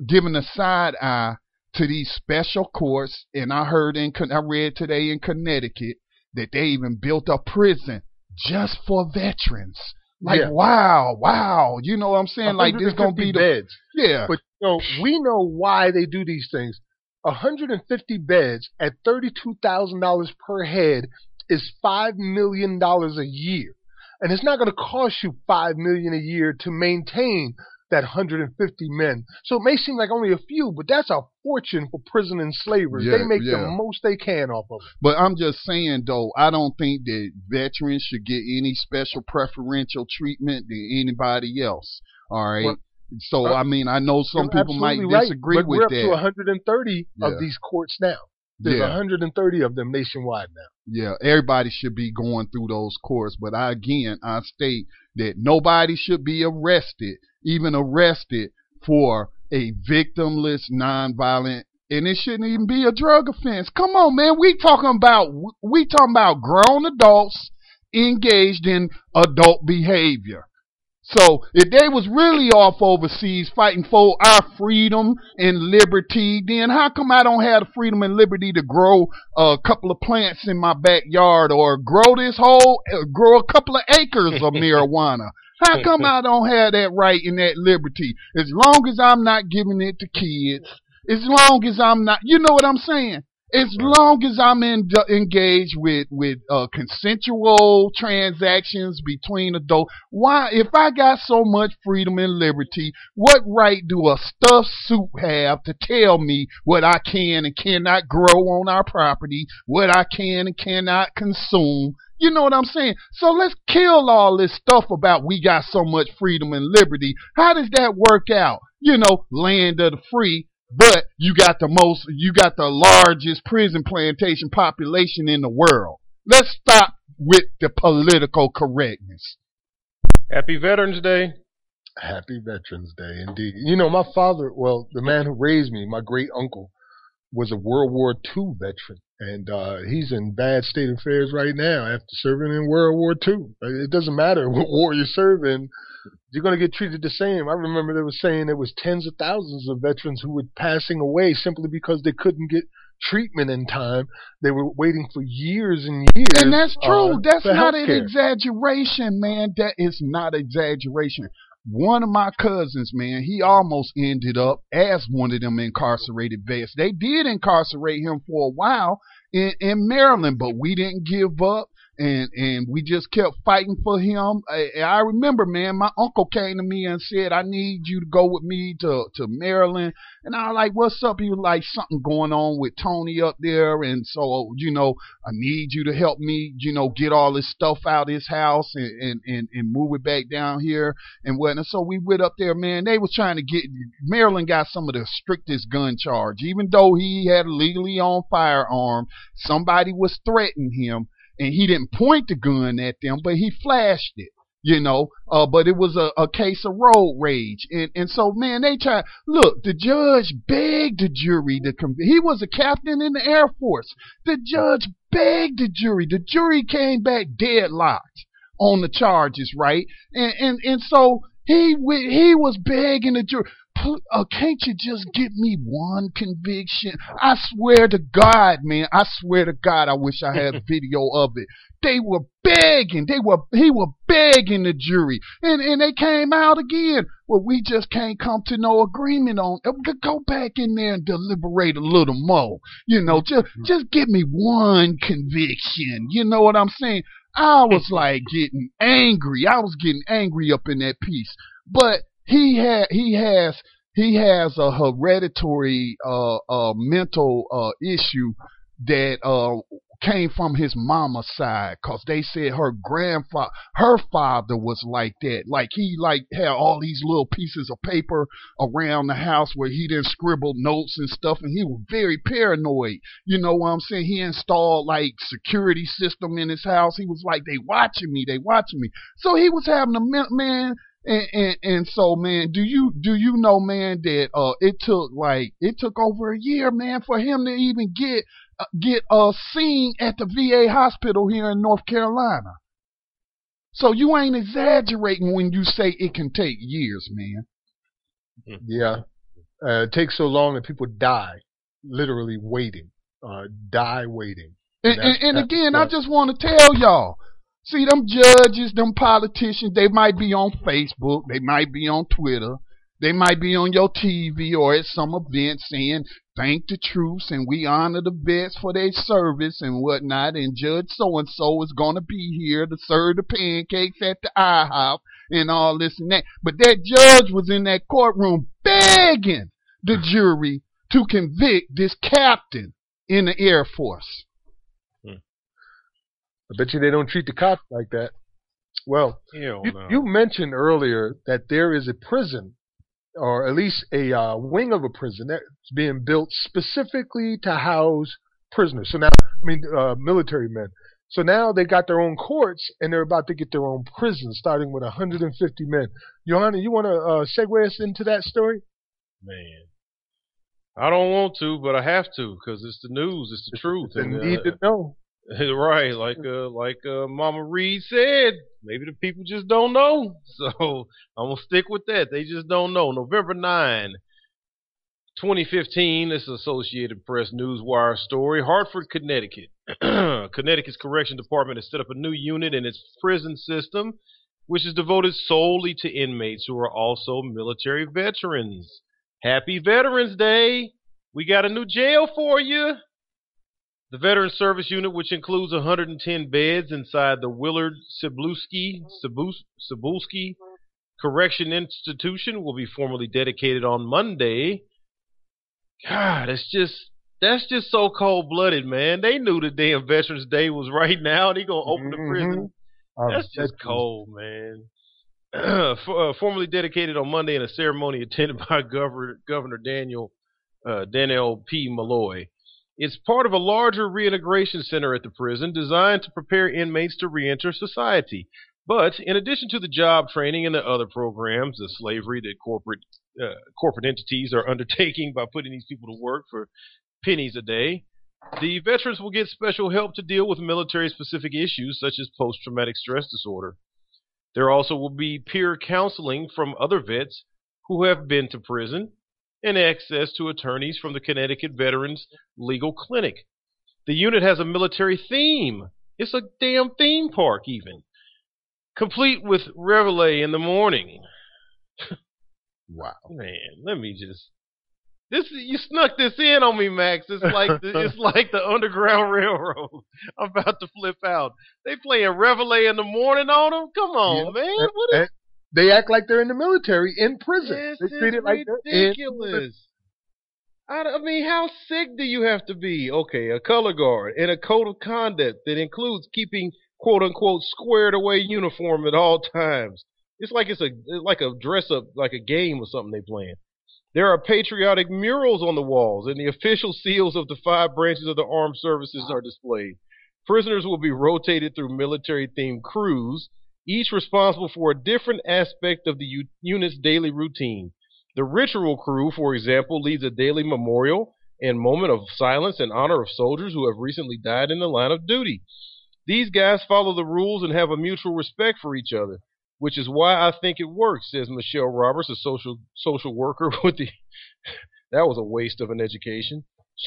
giving a side eye to these special courts, and I heard in I read today in Connecticut that they even built a prison just for veterans. Like Yeah. wow, wow, you know what I'm saying? Like this gonna 150 be the beds. yeah. But you know, we know why they do these things. 150 beds at $32,000 per head is $5 million a year. And it's not going to cost you 5 million a year to maintain that 150 men. So it may seem like only a few, but that's a fortune for prison enslavers. Yeah, they make yeah. the most they can off of it. But I'm just saying though, I don't think that veterans should get any special preferential treatment than anybody else. All right. Well, so uh, I mean, I know some people might absolutely right, disagree but with we're up that. to 130 Yeah. of these courts now. There's yeah. 130 of them nationwide now. Yeah, everybody should be going through those courts, but I again I state that nobody should be arrested, even arrested for a victimless, nonviolent, and it shouldn't even be a drug offense. Come on, man, we talking about we talking about grown adults engaged in adult behavior. So if they was really off overseas fighting for our freedom and liberty, then how come I don't have the freedom and liberty to grow a couple of plants in my backyard or grow this whole, uh, grow a couple of acres of marijuana? How come I don't have that right and that liberty? As long as I'm not giving it to kids, as long as I'm not, you know what I'm saying? As long as I'm in, engaged with with uh, consensual transactions between adults, why? If I got so much freedom and liberty, what right do a stuffed suit have to tell me what I can and cannot grow on our property, what I can and cannot consume? You know what I'm saying? So let's kill all this stuff about we got so much freedom and liberty. How does that work out? You know, land of the free, but you got the most, you got the largest prison plantation population in the world. Let's stop with the political correctness. Happy Veterans Day. Happy Veterans Day, indeed. You know, my father, well, the man who raised me, my great uncle, was a World War II veteran, and uh, he's in bad state of affairs right now after serving in World War II. It doesn't matter what war you're serving; you're going to get treated the same. I remember they were saying there was tens of thousands of veterans who were passing away simply because they couldn't get treatment in time. They were waiting for years and years. And that's true. uh, that's not an exaggeration, man. That is not exaggeration. One of my cousins, man, he almost ended up as one of them incarcerated vets. They did incarcerate him for a while in, in Maryland, but we didn't give up. And and we just kept fighting for him. I, I remember, man, my uncle came to me and said, "I need you to go with me to to Maryland." And I was like, "What's up?" He was like, "Something going on with Tony up there, and so you know, I need you to help me, you know, get all this stuff out of his house and and and, and move it back down here and whatnot." So we went up there, man. They was trying to get Maryland got some of the strictest gun charge, even though he had legally owned firearm. Somebody was threatening him and he didn't point the gun at them, but he flashed it. You know, uh, but it was a, a case of road rage, and and so man, they try. Look, the judge begged the jury to convict. He was a captain in the Air Force. The judge begged the jury. The jury came back deadlocked on the charges, right? And and and so he he was begging the jury. Uh, can't you just give me one conviction? I swear to God, man, I swear to God, I wish I had a video of it. They were begging, they were, he were begging the jury, and and they came out again. Well, we just can't come to no agreement on. Uh, go back in there and deliberate a little more. You know, just just give me one conviction. You know what I'm saying? I was like getting angry. I was getting angry up in that piece, but he had he has he has a hereditary uh, uh, mental uh, issue that uh, came from his mama's side because they said her grandfather her father was like that. Like he like had all these little pieces of paper around the house where he didn't scribble notes and stuff and he was very paranoid. You know what i'm saying? He installed like security system in his house. He was like they watching me they watching me. So he was having a man and, and and so man, do you do you know man that uh it took like it took over a year man for him to even get uh, get uh seen at the VA hospital here in North Carolina. So you ain't exaggerating when you say it can take years, man. Yeah, uh, it takes so long that people die, literally waiting, uh, die waiting. And, and, and again, I just want to tell y'all, See, them judges, them politicians, they might be on Facebook, they might be on Twitter, they might be on your TV or at some event saying, thank the troops and we honor the vets for their service and whatnot, and Judge so and so is going to be here to serve the pancakes at the IHOP and all this and that. But that judge was in that courtroom begging the jury to convict this captain in the Air Force. I bet you they don't treat the cops like that. Well, you, no. you, mentioned earlier that there is a prison, or at least a uh, wing of a prison that's being built specifically to house prisoners. So now, I mean, uh, military men. So now they got their own courts, and they're about to get their own prison, starting with 150 men. Yohanan, you want to uh, segue us into that story? Man, I don't want to, but I have to because it's the news, it's the truth. They need uh, to know. right, like uh, like uh, Mama Reed said, maybe the people just don't know. So I'm gonna stick with that. They just don't know. November 9, 2015. This is Associated Press Newswire story. Hartford, Connecticut. Connecticut's Correction Department has set up a new unit in its prison system, which is devoted solely to inmates who are also military veterans. Happy Veterans Day! We got a new jail for you. The Veteran Service Unit, which includes 110 beds inside the Willard Cybulski Correction Institution, will be formally dedicated on Monday. God, that's just that's just so cold blooded, man. They knew the damn Veterans Day was right now, and he gonna open the prison. Mm-hmm. That's just cold, man. For, uh, formally dedicated on Monday in a ceremony attended by Governor Governor Daniel uh, Daniel P. Malloy. It's part of a larger reintegration center at the prison designed to prepare inmates to reenter society. But in addition to the job training and the other programs, the slavery that corporate uh, corporate entities are undertaking by putting these people to work for pennies a day, the veterans will get special help to deal with military specific issues such as post traumatic stress disorder. There also will be peer counseling from other vets who have been to prison and access to attorneys from the Connecticut Veterans Legal Clinic. The unit has a military theme. It's a damn theme park, even. Complete with reveille in the morning. wow. Man, let me just. This you snuck this in on me, Max. It's like the, it's like the Underground Railroad. I'm about to flip out. They playing Reveille in the morning on them. Come on, man. What is, they act like they're in the military in prison. This they treat it like ridiculous. I, I mean, how sick do you have to be? Okay, a color guard and a code of conduct that includes keeping quote unquote squared away uniform at all times. It's like it's a it's like a dress up, like a game or something they playing. There are patriotic murals on the walls, and the official seals of the five branches of the armed services are displayed. Prisoners will be rotated through military themed crews each responsible for a different aspect of the u- unit's daily routine. The ritual crew, for example, leads a daily memorial and moment of silence in honor of soldiers who have recently died in the line of duty. These guys follow the rules and have a mutual respect for each other. which is why I think it works, says Michelle Roberts, a social social worker with the that was a waste of an education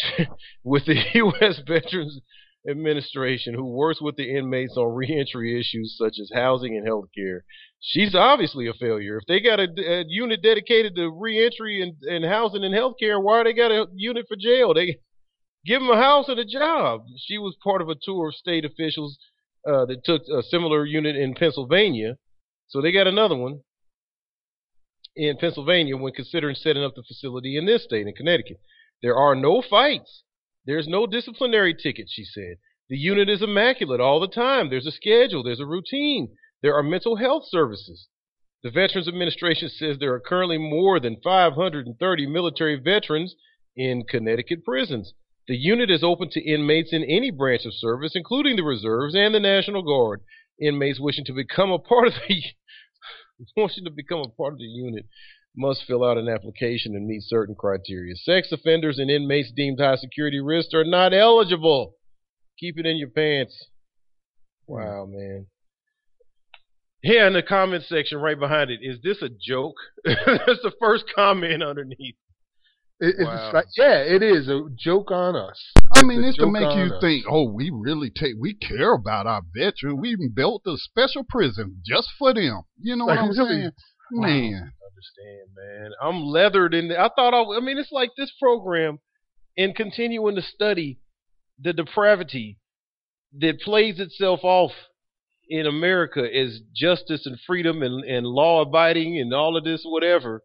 with the U.S. Veterans Administration, who works with the inmates on reentry issues such as housing and health care. She's obviously a failure. If they got a, a unit dedicated to reentry and, and housing and health care, why they got a unit for jail? They give them a house and a job. She was part of a tour of state officials uh, that took a similar unit in Pennsylvania. So they got another one in Pennsylvania when considering setting up the facility in this state, in Connecticut. There are no fights. There's no disciplinary ticket, she said. The unit is immaculate all the time. There's a schedule, there's a routine. There are mental health services. The Veterans Administration says there are currently more than 530 military veterans in Connecticut prisons. The unit is open to inmates in any branch of service, including the reserves and the National Guard. Inmates wishing to become a part of the wishing to become a part of the unit must fill out an application and meet certain criteria. Sex offenders and inmates deemed high security risks are not eligible. Keep it in your pants. Wow, man. Here in the comment section right behind it, is this a joke? That's the first comment underneath. It, Wow. like, yeah, it is a joke on us. I mean, a it's to make you us. think, oh, we really take, we care about our veterans. We even built a special prison just for them. You know what I'm really? saying? Man. Understand, man. I'm leathered in. I thought I. I mean, it's like this program, and continuing to study the depravity that plays itself off in America as justice and freedom and, and law abiding and all of this whatever.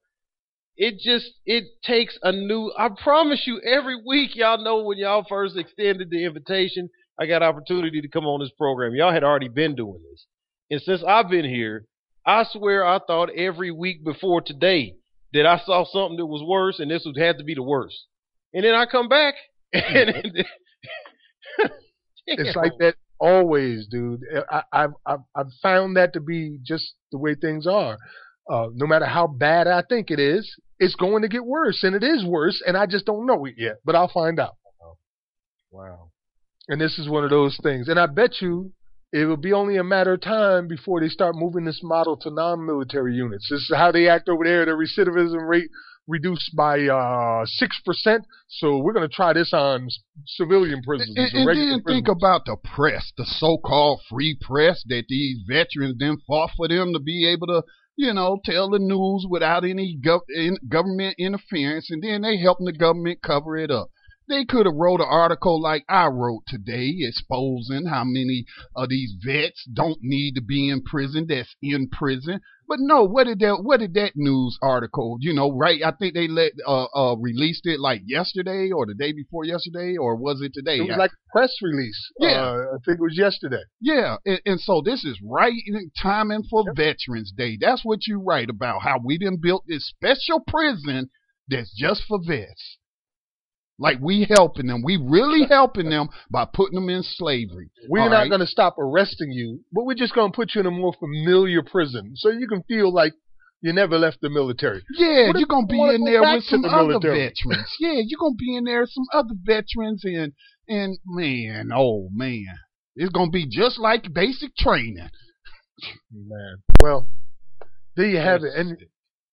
It just it takes a new. I promise you, every week y'all know when y'all first extended the invitation, I got opportunity to come on this program. Y'all had already been doing this, and since I've been here, I swear I thought every week before today that I saw something that was worse, and this would have to be the worst. And then I come back, and It's like that always, dude. I, I've, I've I've found that to be just the way things are. Uh, no matter how bad I think it is, it's going to get worse, and it is worse, and I just don't know it yet. But I'll find out. Wow. And this is one of those things. And I bet you it will be only a matter of time before they start moving this model to non-military units. This is how they act over there. The recidivism rate reduced by uh, six percent. So we're going to try this on civilian prisons. And, and then think about the press, the so-called free press that these veterans then fought for them to be able to, you know, tell the news without any gov- in, government interference, and then they helping the government cover it up. They could have wrote an article like I wrote today, exposing how many of these vets don't need to be in prison. That's in prison, but no. What did that? What did that news article? You know, right? I think they let uh, uh released it like yesterday or the day before yesterday, or was it today? it was like press release. Yeah. uh, I think it was yesterday. Yeah, and, and so this is right in timing for Veterans Day. That's what you write about how we done built this special prison that's just for vets. Like we helping them, we really helping them by putting them in slavery. We're not right? going to stop arresting you, but we're just going to put you in a more familiar prison so you can feel like you never left the military. Yeah, What you're gonna be in there with some the other veterans. Yeah, you're gonna be in there with some other veterans and and man, oh man, it's gonna be just like basic training. Man. Well, there you have it. And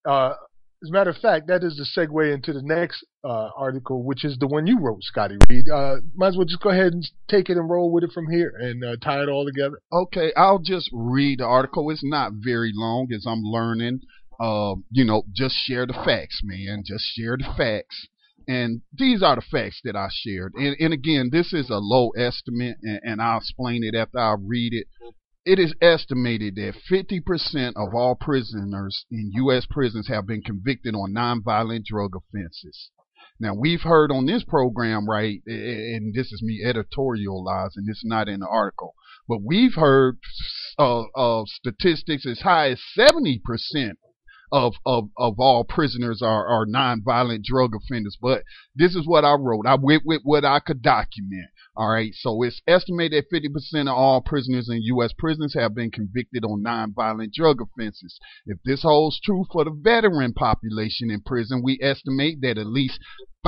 uh, as a matter of fact, that is the segue into the next uh, article, which is the one you wrote, Scotty Reed. Uh, might as well just go ahead and take it and roll with it from here and uh, tie it all together. Okay, I'll just read the article. It's not very long as I'm learning. Uh, you know, just share the facts, man. Just share the facts. And these are the facts that I shared. And, and again, this is a low estimate, and, and I'll explain it after I read it. It is estimated that 50% of all prisoners in U.S. prisons have been convicted on nonviolent drug offenses. Now, we've heard on this program, right, and this is me editorializing, it's not in the article, but we've heard uh, uh, statistics as high as 70% of, of, of all prisoners are, are nonviolent drug offenders. But this is what I wrote. I went with what I could document. All right. So it's estimated that 50% of all prisoners in U.S. prisons have been convicted on nonviolent drug offenses. If this holds true for the veteran population in prison, we estimate that at least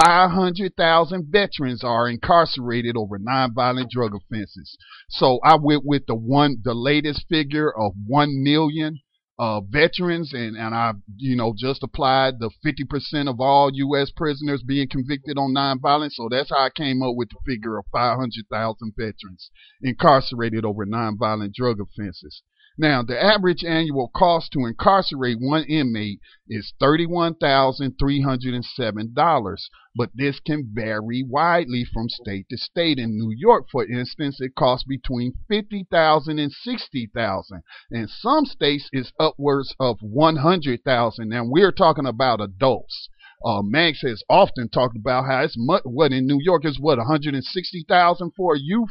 500,000 veterans are incarcerated over nonviolent drug offenses. So I went with the one, the latest figure of 1 million uh, veterans, and, and I, you know, just applied the 50% of all U.S. prisoners being convicted on nonviolence. So that's how I came up with the figure of 500,000 veterans incarcerated over nonviolent drug offenses. Now, the average annual cost to incarcerate one inmate is $31,307, but this can vary widely from state to state. In New York, for instance, it costs between $50,000 and $60,000. In some states, it's upwards of 100,000. Now, we're talking about adults. Uh, Max has often talked about how it's much, what in New York is what 160,000 for a youth.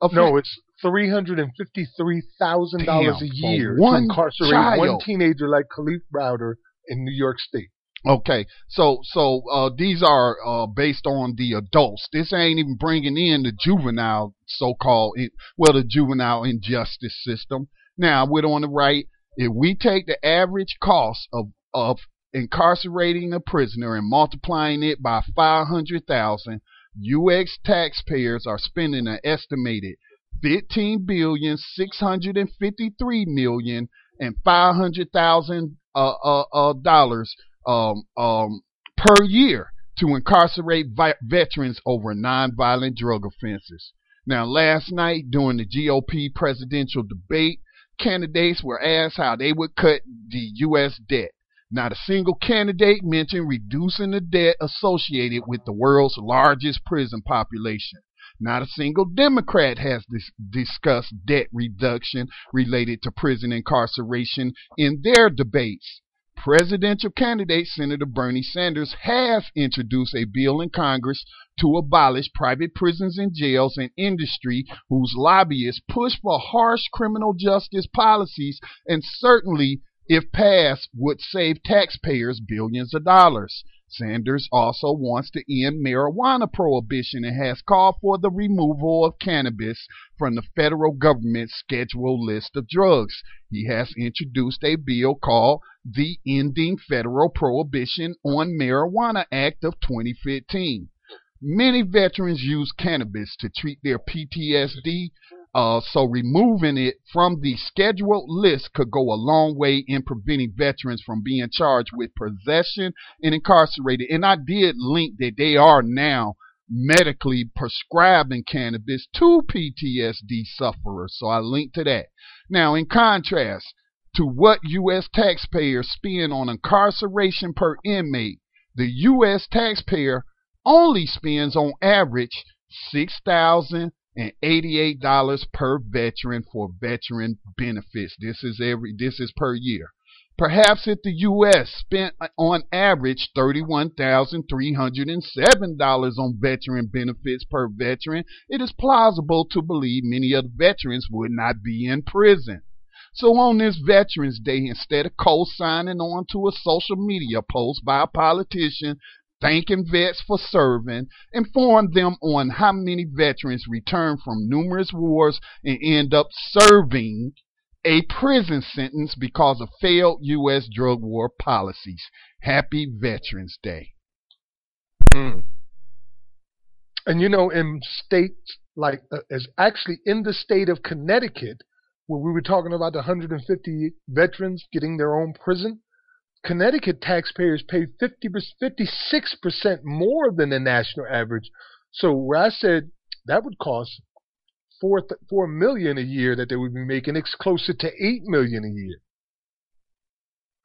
Offense? No, it's three hundred and fifty-three thousand dollars a year to incarcerate child. one teenager like Kalief Browder in New York State. Okay, so so uh, these are uh, based on the adults. This ain't even bringing in the juvenile, so-called, well, the juvenile injustice system. Now, we're on the right, if we take the average cost of of incarcerating a prisoner and multiplying it by five hundred thousand, U.S. taxpayers are spending an estimated fifteen billion six hundred and fifty-three million and five hundred thousand uh, uh, uh, dollars um, um, per year to incarcerate vi- veterans over nonviolent drug offenses. Now, last night during the GOP presidential debate, candidates were asked how they would cut the U.S. debt. Not a single candidate mentioned reducing the debt associated with the world's largest prison population. Not a single Democrat has dis- discussed debt reduction related to prison incarceration in their debates. Presidential candidate Senator Bernie Sanders has introduced a bill in Congress to abolish private prisons and jails and industry whose lobbyists push for harsh criminal justice policies and certainly, if passed, would save taxpayers billions of dollars. Sanders also wants to end marijuana prohibition and has called for the removal of cannabis from the federal government's scheduled list of drugs. He has introduced a bill called the Ending Federal Prohibition on Marijuana Act of 2015. Many veterans use cannabis to treat their PTSD, uh, so removing it from the scheduled list could go a long way in preventing veterans from being charged with possession and incarcerated. And I did link that they are now medically prescribing cannabis to PTSD sufferers. So I linked to that. Now, in contrast to what U.S. taxpayers spend on incarceration per inmate, the U.S. taxpayer only spends on average six thousand and eighty-eight dollars per veteran for veteran benefits. This is every this is per year. Perhaps if the U.S. spent uh, on average $31,307 on veteran benefits per veteran, it is plausible to believe many of the veterans would not be in prison. So on this Veterans Day, instead of co-signing on to a social media post by a politician thanking vets for serving, inform them on how many veterans return from numerous wars and end up serving a prison sentence because of failed U.S. drug war policies. Happy Veterans Day. Mm. And you know, in states like, uh, as actually in the state of Connecticut, where we were talking about the 150 veterans getting their own prison, Connecticut taxpayers pay 50, 56% more than the national average. So where I said that would cost four four million a year that they would be making, it's closer to eight million a year.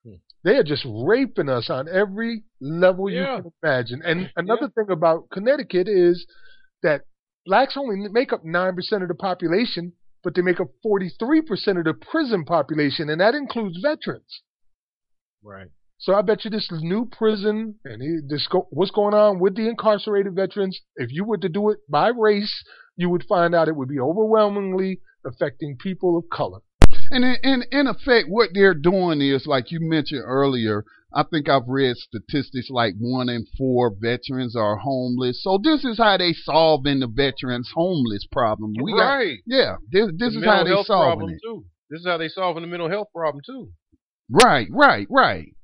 Hmm. They are just raping us on every level yeah. you can imagine. And another yeah. thing about Connecticut is that blacks only make up nine percent of the population, but they make up forty three percent of the prison population, and that includes veterans. Right. So I bet you this new prison and this go, what's going on with the incarcerated veterans. If you were to do it by race, you would find out it would be overwhelmingly affecting people of color. And in, in, in effect, what they're doing is, like you mentioned earlier, I think I've read statistics like one in four veterans are homeless. So this is how they solving the veterans homeless problem. We right. Got, yeah. This, this the is how they solving it. Too. This is how they solving the mental health problem too. Right, right, right.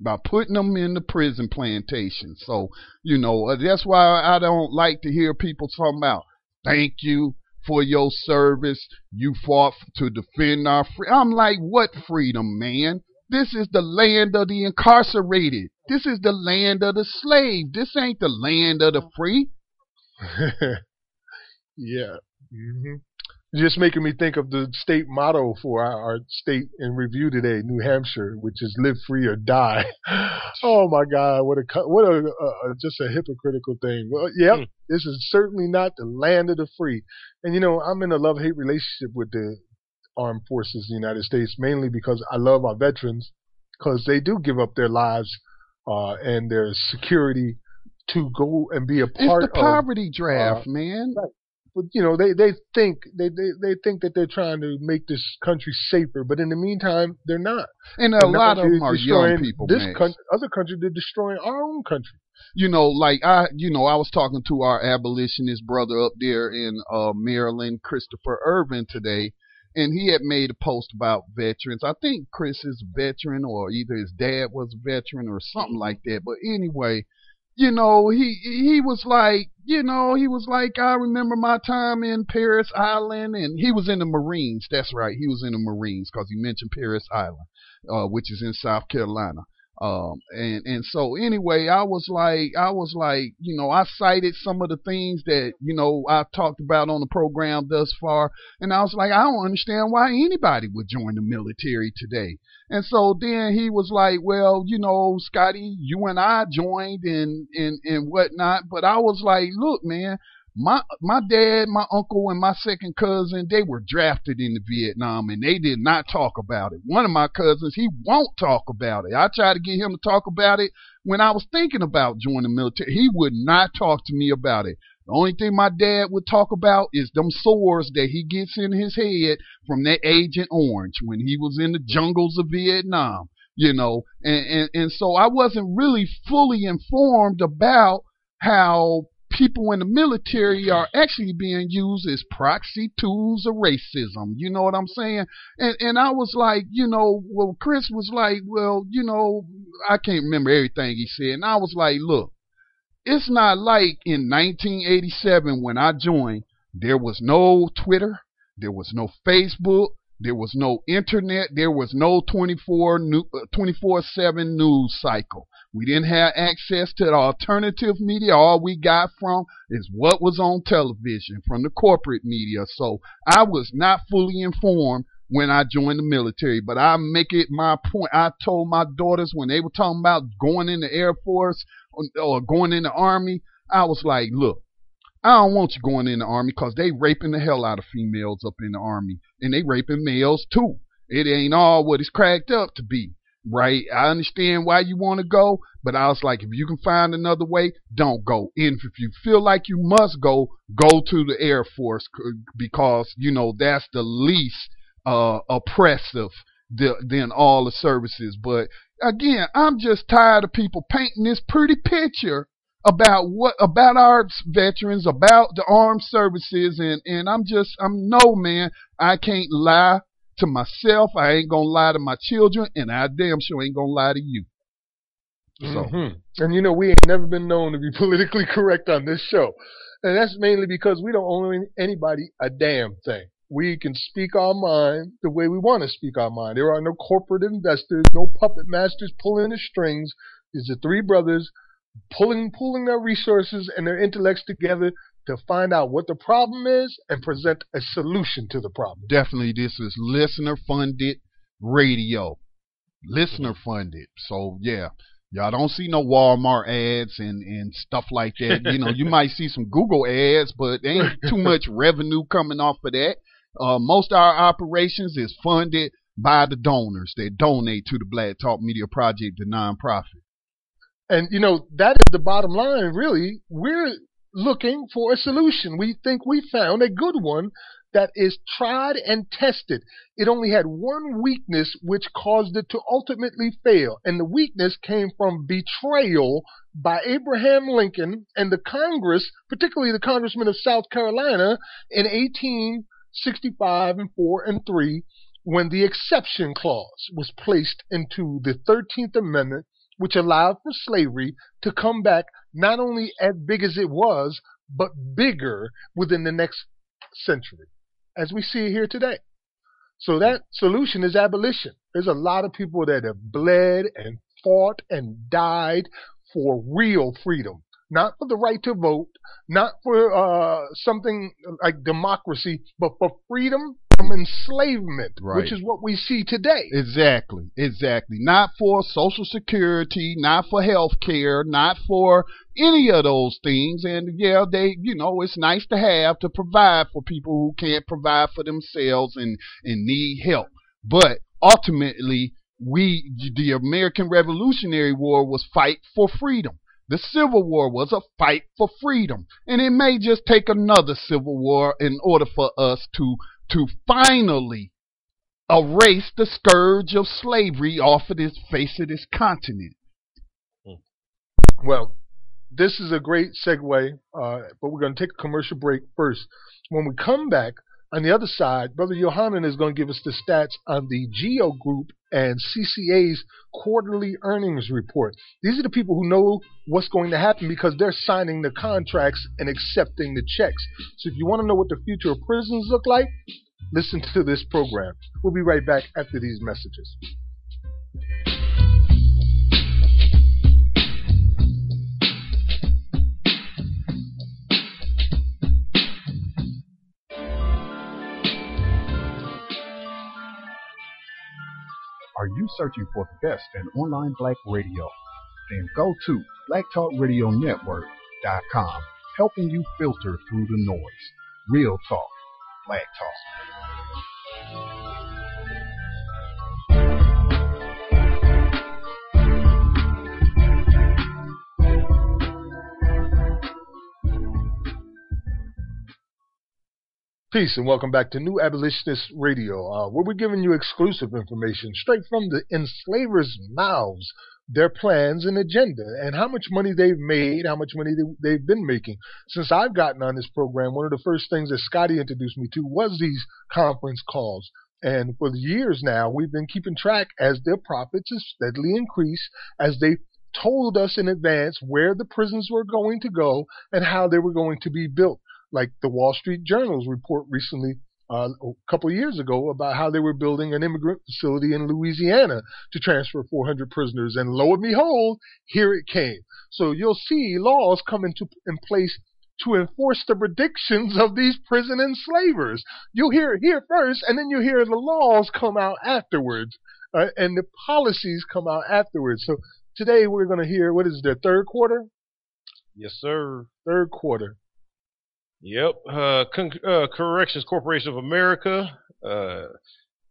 By putting them in the prison plantation. So, you know, uh, that's why I don't like to hear people talking about thank you for your service. You fought to defend our freedom. I'm like, what freedom, man? This is the land of the incarcerated. This is the land of the slave. This ain't the land of the free. yeah. Mm-hmm. Just making me think of the state motto for our, our, state in review today, New Hampshire, which is "Live free or die." oh my God, what a what a, a just a hypocritical thing. Well, yep, mm. this is certainly not the land of the free. And you know, I'm in a love hate relationship with the armed forces of the United States, mainly because I love our veterans, because they do give up their lives uh, and their security to go and be a part it's the poverty of, draft, uh, man. Right. But you know, they they think they, they they think that they're trying to make this country safer, but in the meantime, they're not. And a they're lot of them are young people. This country, other country, they're destroying our own country. You know, like I, you know, I was talking to our abolitionist brother up there in uh, Maryland, Christopher Irvin today, and he had made a post about veterans. I think Chris is a veteran, or either his dad was a veteran, or something like that. But anyway, you know, he he was like, you know, he was like, I remember my time in Parris Island, and he was in the Marines. That's right, he was in the Marines because he mentioned Parris Island, uh, which is in South Carolina. Um, and, and so anyway, I was like, I was like, you know, I cited some of the things that, you know, I've talked about on the program thus far. And I was like, I don't understand why anybody would join the military today. And so then he was like, well, you know, Scotty, you and I joined and, and, and whatnot. But I was like, look, man, my my dad, my uncle, and my second cousin, they were drafted into Vietnam, and they did not talk about it. One of my cousins, he won't talk about it. I tried to get him to talk about it when I was thinking about joining the military. He would not talk to me about it. The only thing my dad would talk about is them sores that he gets in his head from that Agent Orange when he was in the jungles of Vietnam. You know, and, and, and so I wasn't really fully informed about how people in the military are actually being used as proxy tools of racism. You know what I'm saying? And and I was like, you know, well, Chris was like, well, you know, I can't remember everything he said, and I was like, look, it's not like in 1987 when I joined, there was no Twitter, there was no Facebook, there was no internet. There was no 24 uh, 7 news cycle. We didn't have access to the alternative media. All we got from is what was on television from the corporate media. So I was not fully informed when I joined the military. But I make it my point. I told my daughters when they were talking about going in the Air Force or going in the Army, I was like, look, I don't want you going in the army because they raping the hell out of females up in the army, and they raping males too. It ain't all what it's cracked up to be, right? I understand why you want to go, but I was like, if you can find another way, don't go. And if you feel like you must go, go to the Air Force because you know that's the least uh, oppressive than all the services. But again, I'm just tired of people painting this pretty picture about what about our veterans, about the armed services, and and I'm just I'm no man. I can't lie to myself. I ain't gonna lie to my children, and I damn sure ain't gonna lie to you. So, mm-hmm. and you know we ain't never been known to be politically correct on this show, and that's mainly because we don't owe anybody a damn thing. We can speak our mind the way we want to speak our mind. There are no corporate investors, no puppet masters pulling the strings. These the three brothers pulling pulling their resources and their intellects together to find out what the problem is and present a solution to the problem. Definitely, this is listener funded radio, listener funded. So yeah. Y'all don't see no Walmart ads and, and stuff like that. You know, you might see some Google ads, but ain't too much revenue coming off of that. Uh, most of our operations is funded by the donors that donate to the Black Talk Media Project, the nonprofit. And, you know, that is the bottom line, really. We're looking for a solution. We think we found a good one that is tried and tested. It only had one weakness which caused it to ultimately fail. And the weakness came from betrayal by Abraham Lincoln and the Congress, particularly the Congressman of South Carolina in 1865 and 4 and 3, when the exception clause was placed into the 13th Amendment which allowed for slavery to come back not only as big as it was, but bigger within the next century, as we see here today. So that solution is abolition. There's a lot of people that have bled and fought and died for real freedom, not for the right to vote, not for uh, something like democracy, but for freedom from enslavement, Right. which is what we see today. Exactly, exactly. Not for Social Security, not for health care, not for any of those things. And yeah, they, you know, it's nice to have to provide for people who can't provide for themselves and, and need help. But ultimately, we, the American Revolutionary War was fight for freedom. The Civil War was a fight for freedom. And it may just take another civil war in order for us to, to finally erase the scourge of slavery off of this face of this continent. Well, this is a great segue, uh, but we're going to take a commercial break first. When we come back, on the other side, Brother Yohanan is going to give us the stats on the Geo Group and CCA's quarterly earnings report. These are the people who know what's going to happen because they're signing the contracts and accepting the checks. So if you want to know what the future of prisons look like, listen to this program. We'll be right back after these messages. Are you searching for the best in online black radio? Then go to blacktalkradionetwork.com, helping you filter through the noise. Real talk, black talk. Peace and welcome back to New Abolitionist Radio, uh, where we're giving you exclusive information straight from the enslavers' mouths, their plans and agenda, and how much money they've made, how much money they, they've been making. Since I've gotten on this program, one of the first things that Scotty introduced me to was these conference calls. And for years now, we've been keeping track as their profits have steadily increased, as they told us in advance where the prisons were going to go and how they were going to be built like the Wall Street Journal's report recently, uh, a couple of years ago, about how they were building an immigrant facility in Louisiana to transfer 400 prisoners. And lo and behold, here it came. So you'll see laws come into in place to enforce the predictions of these prison enslavers. You'll hear it here first, and then you hear the laws come out afterwards, uh, and the policies come out afterwards. So today we're going to hear what is the third quarter? Yes, sir. Third quarter. Yep. Uh, Con- uh, Corrections Corporation of America, uh,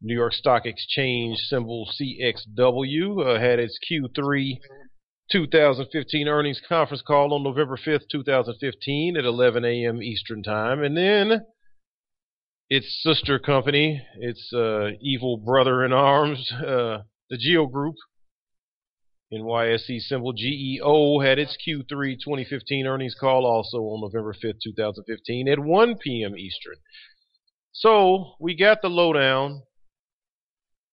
New York Stock Exchange symbol CXW, uh, had its Q3 2015 earnings conference call on November 5th, 2015 at 11 a.m. Eastern Time. And then its sister company, its uh, evil brother in arms, uh, the Geo Group, NYSE symbol GEO had its Q3 2015 earnings call also on November 5th, 2015 at 1 p.m. Eastern. So we got the lowdown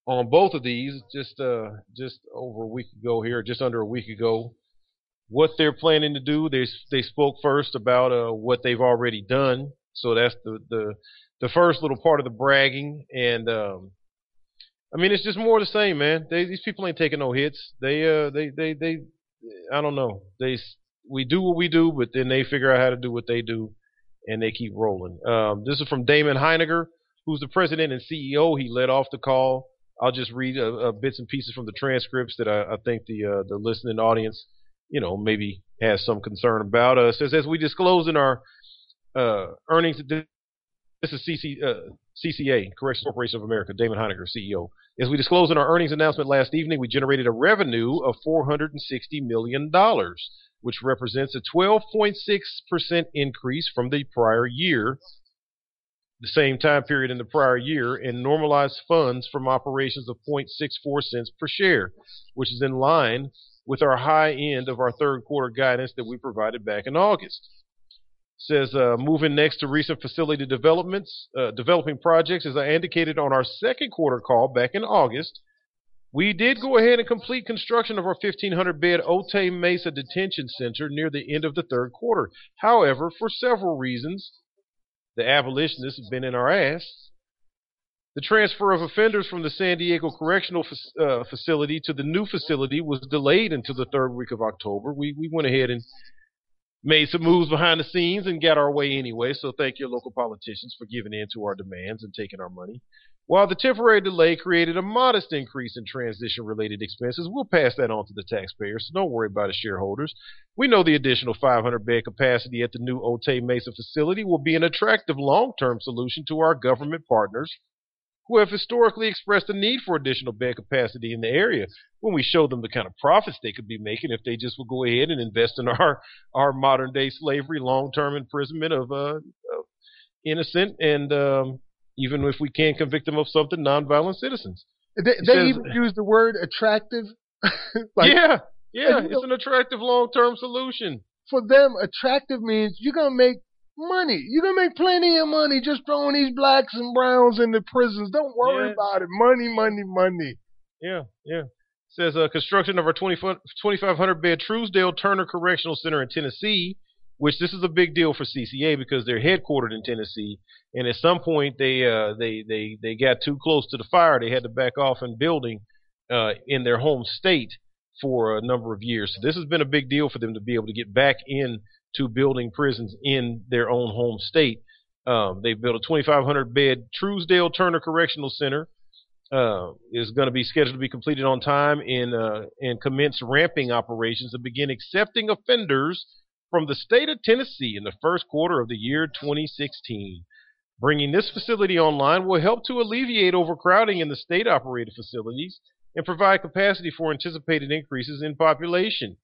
on both of these just uh, just over a week ago here, just under a week ago. What they're planning to do, they they spoke first about uh, what they've already done. So that's the the the first little part of the bragging, and um, I mean, it's just more the same, man. They, these people ain't taking no hits. They, uh, they, they, they. I don't know. They, we do what we do, but then they figure out how to do what they do, and they keep rolling. Um, this is from Damon Hininger, who's the president and CEO. He led off the call. I'll just read uh, uh, bits and pieces from the transcripts that I, I think the uh, the listening audience, you know, maybe has some concern about. Uh, as we disclose in our uh, earnings. This is CC, CCA, Corrections Corporation of America, Damon Hininger, CEO. As we disclosed in our earnings announcement last evening, we generated a revenue of $460 million, which represents a 12.6% increase from the prior year, the same time period in the prior year, and normalized funds from operations of 0.64 cents per share, which is in line with our high end of our third quarter guidance that we provided back in August says uh, moving next to recent facility developments, uh, developing projects. As I indicated on our second quarter call back in August, we did go ahead and complete construction of our 1,500 bed Otay Mesa Detention Center near the end of the third quarter. However, for several reasons, the abolitionists have been in our ass. The transfer of offenders from the San Diego Correctional uh, Facility to the new facility was delayed until the third week of October. We we went ahead and made some moves behind the scenes and got our way anyway. So thank your local politicians for giving in to our demands and taking our money. While the temporary delay created a modest increase in transition related expenses, we'll pass that on to the taxpayers, so don't worry about the shareholders. We know the additional 500 bed capacity at the new Otay Mesa facility will be an attractive long term solution to our government partners who have historically expressed a need for additional bed capacity in the area when we show them the kind of profits they could be making if they just would go ahead and invest in our, our modern day slavery, long term imprisonment of, uh, of innocent and um, even if we can't convict them of something, nonviolent citizens. They, they says, even use the word attractive. like, yeah, yeah, it's know, an attractive long term solution. For them, attractive means you're gonna make money. You're gonna make plenty of money just throwing these blacks and browns into prisons. Don't worry yeah. about it. Money, money, money. Yeah, yeah. It says uh, construction of our 20, 2,500 bed Trousdale Turner Correctional Center in Tennessee, which this is a big deal for CCA because they're headquartered in Tennessee, and at some point they uh, they they they got too close to the fire. They had to back off in building uh, in their home state for a number of years. So this has been a big deal for them to be able to get back in to building prisons in their own home state. Um, they built a 2,500 bed Trousdale Turner Correctional Center. Uh, is going to be scheduled to be completed on time and uh, and commence ramping operations and begin accepting offenders from the state of Tennessee in the first quarter of the year 2016. Bringing this facility online will help to alleviate overcrowding in the state operated facilities and provide capacity for anticipated increases in population.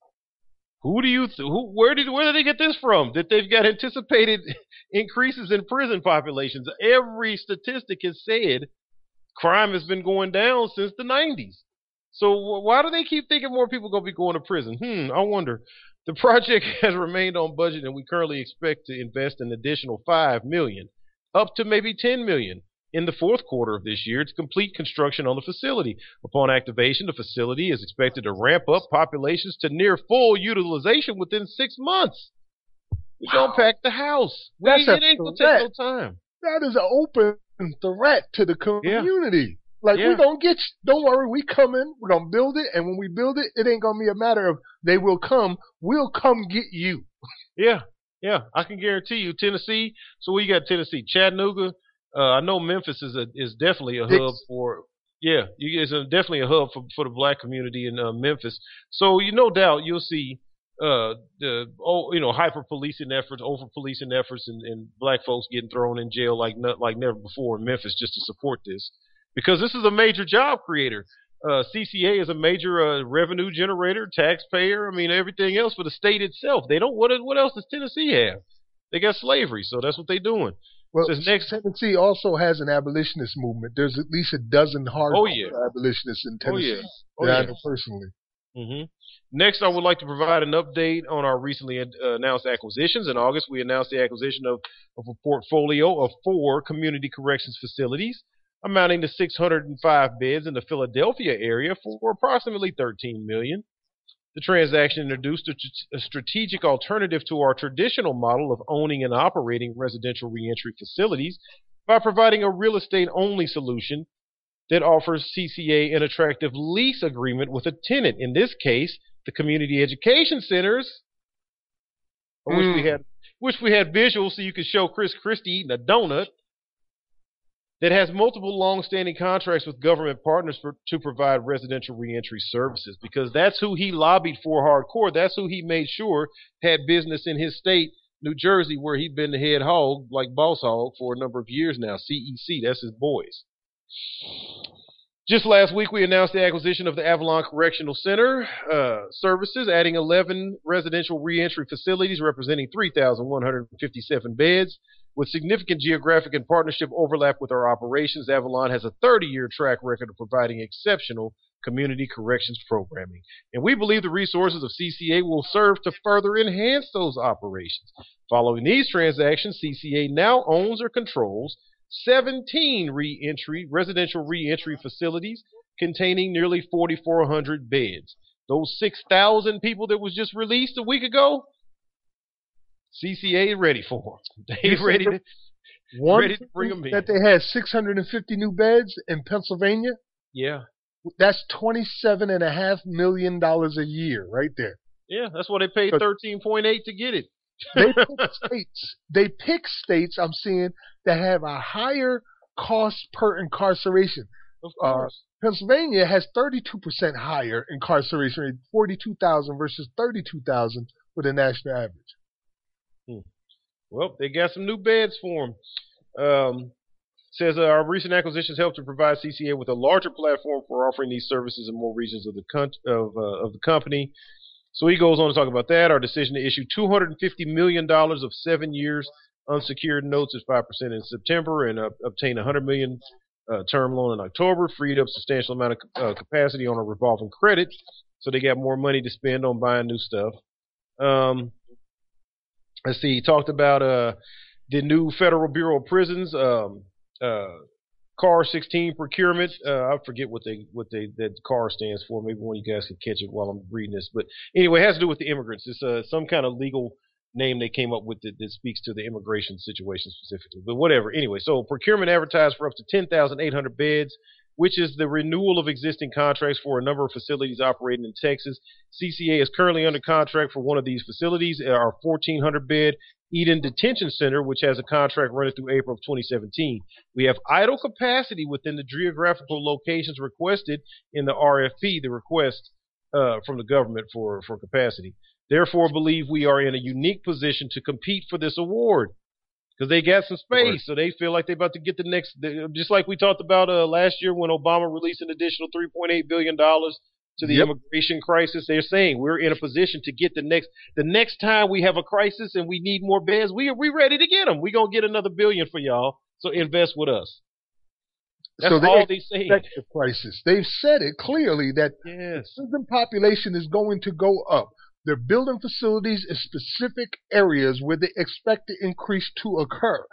Who do you th- who where did where did they get this from? That they've got anticipated increases in prison populations. Every statistic has said crime has been going down since the 90s. So why do they keep thinking more people going to be going to prison? Hmm, I wonder. The project has remained on budget and we currently expect to invest an additional 5 million up to maybe 10 million in the fourth quarter of this year to complete construction on the facility. Upon activation, the facility is expected to ramp up populations to near full utilization within six months. We wow. don't pack the house. That's we, a it ain't gonna take no time. That is an open threat to the community. Yeah. Like yeah. we gonna get. you. Don't worry, we coming. We're gonna build it, and when we build it, it ain't gonna be a matter of they will come. We'll come get you. Yeah, yeah. I can guarantee you, Tennessee. So we got Tennessee, Chattanooga, uh, I know Memphis is a is definitely a hub for yeah, you it's a, definitely a hub for for the black community in uh, Memphis. So you no doubt you'll see uh the oh you know hyper policing efforts, over policing efforts, and, and black folks getting thrown in jail like not, like never before in Memphis just to support this because this is a major job creator. Uh, CCA is a major uh, revenue generator, taxpayer. I mean everything else for the state itself. They don't what what else does Tennessee have? They got slavery, so that's what they're doing. Well, next, Tennessee also has an abolitionist movement. There's at least a dozen hardcore oh, yeah. abolitionists in Tennessee. Oh, yeah. Oh, that yeah. I know personally. Mm-hmm. Next, I would like to provide an update on our recently uh, announced acquisitions. In August, we announced the acquisition of, of a portfolio of four community corrections facilities, amounting to 605 beds in the Philadelphia area for approximately 13 million. The transaction introduced a, a, strategic alternative to our traditional model of owning and operating residential reentry facilities by providing a real estate only solution that offers CCA an attractive lease agreement with a tenant. In this case, the community education centers. I wish we hmm. had wish we had visuals so you could show Chris Christie eating a donut that has multiple long-standing contracts with government partners for, to provide residential reentry services because that's who he lobbied for hardcore. That's who he made sure had business in his state, New Jersey, where he'd been the head hog, like boss hog, for a number of years now. CEC, that's his boys. Just last week, we announced the acquisition of the Avalon Correctional Center uh, services, adding 11 residential reentry facilities representing 3,157 beds. With significant geographic and partnership overlap with our operations, Avalon has a 30 year track record of providing exceptional community corrections programming. And we believe the resources of CCA will serve to further enhance those operations. Following these transactions, CCA now owns or controls 17 reentry, residential reentry facilities containing nearly 4,400 beds. Those 6,000 people that was just released a week ago, CCA ready for them. They ready to. One ready to bring 'em in. that they had 650 new beds in Pennsylvania. Yeah, That's 27 and a half million dollars a year, right there. yeah. That's why they paid thirteen point eight to get it. They pick states. They pick states. I'm seeing that have a higher cost per incarceration. Of Uh, course. Pennsylvania has 32% higher incarceration rate, 42,000 versus 32,000 for the national average. Well, they got some new beds for them. Um, says uh, our recent acquisitions help to provide CCA with a larger platform for offering these services in more regions of the con- of uh, of the company. So he goes on to talk about that. Our decision to issue 250 million dollars of seven years unsecured notes at five percent in September and uh, obtain a 100 million uh, term loan in October freed up substantial amount of uh, capacity on a revolving credit, so they got more money to spend on buying new stuff. Um, let's see. He talked about uh, the new Federal Bureau of Prisons, um, uh, CAR 16 procurement. Uh, I forget what they what they that CAR stands for. Maybe one of you guys can catch it while I'm reading this. But anyway, it has to do with the immigrants. It's uh, some kind of legal name they came up with that, that speaks to the immigration situation specifically. But whatever. Anyway, so procurement advertised for up to 10,800 beds. Which is the renewal of existing contracts for a number of facilities operating in Texas. CCA is currently under contract for one of these facilities, our 1,400 bed Eden Detention Center, which has a contract running through April of 2017. We have idle capacity within the geographical locations requested in the RFP, the request uh, from the government for, for capacity. Therefore, believe we are in a unique position to compete for this award because they got some space, so they feel like they're about to get the next. Just like we talked about uh, last year when Obama released an additional 3.8 billion dollars to the Yep. immigration crisis. They're saying we're in a position to get the next. The next time we have a crisis and we need more beds, we we ready to get them. We gonna get another billion for y'all. So invest with us. That's so they all they say. a crisis. They've said it clearly that Yes. prison population is going to go up. They're building facilities in specific areas where they expect the increase to occur.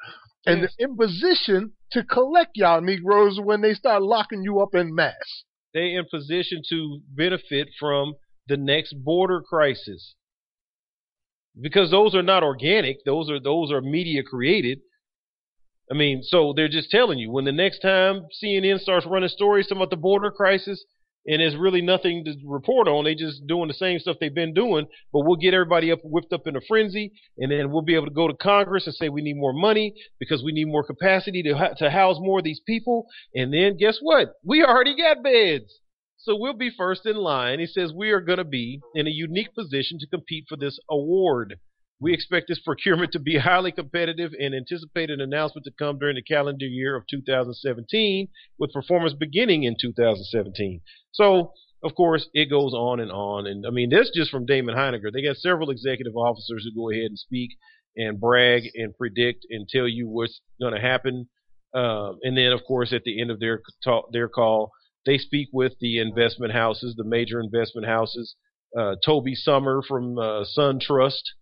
And Yes. they're in position to collect y'all Negroes when they start locking you up in mass. They're in position to benefit from the next border crisis because those are not organic those are those are media created i mean so they're just telling you when the next time cnn starts running stories about the border crisis and there's really nothing to report on. They just doing the same stuff they've been doing. But we'll get everybody up whipped up in a frenzy. And then we'll be able to go to congress and say we need more money because we need more capacity to, to house more of these people. And then guess what? We already got beds. So we'll be first in line. He says we are going to be in a unique position to compete for this award. We expect this procurement to be highly competitive and anticipate an announcement to come during the calendar year of 2017, with performance beginning in 2017. So, of course, it goes on and on. And I mean, this just from Damon Hininger. They got several executive officers who go ahead and speak and brag and predict and tell you what's going to happen. Um, and then, of course, at the end of their talk, their call, they speak with the investment houses, the major investment houses. Uh, Tobey Sommer from uh, Sun Trust,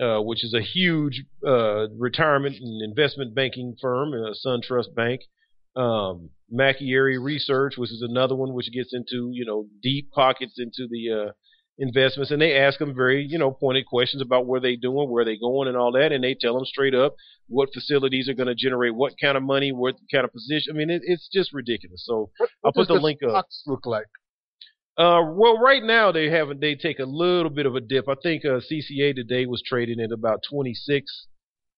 uh, which is a huge uh, retirement and investment banking firm, uh, Sun Trust Bank. Um, Macquarie Research, which is another one which gets into you know deep pockets into the uh, investments, and they ask them very you know pointed questions about where they doing, where they going, and all that, and they tell them straight up what facilities are going to generate what kind of money, what kind of position. I mean, it, it's just ridiculous. So I'll What put the does link up. stocks look like? Uh, well, right now they haven't. They take a little bit of a dip. I think uh, CCA today was trading at about twenty six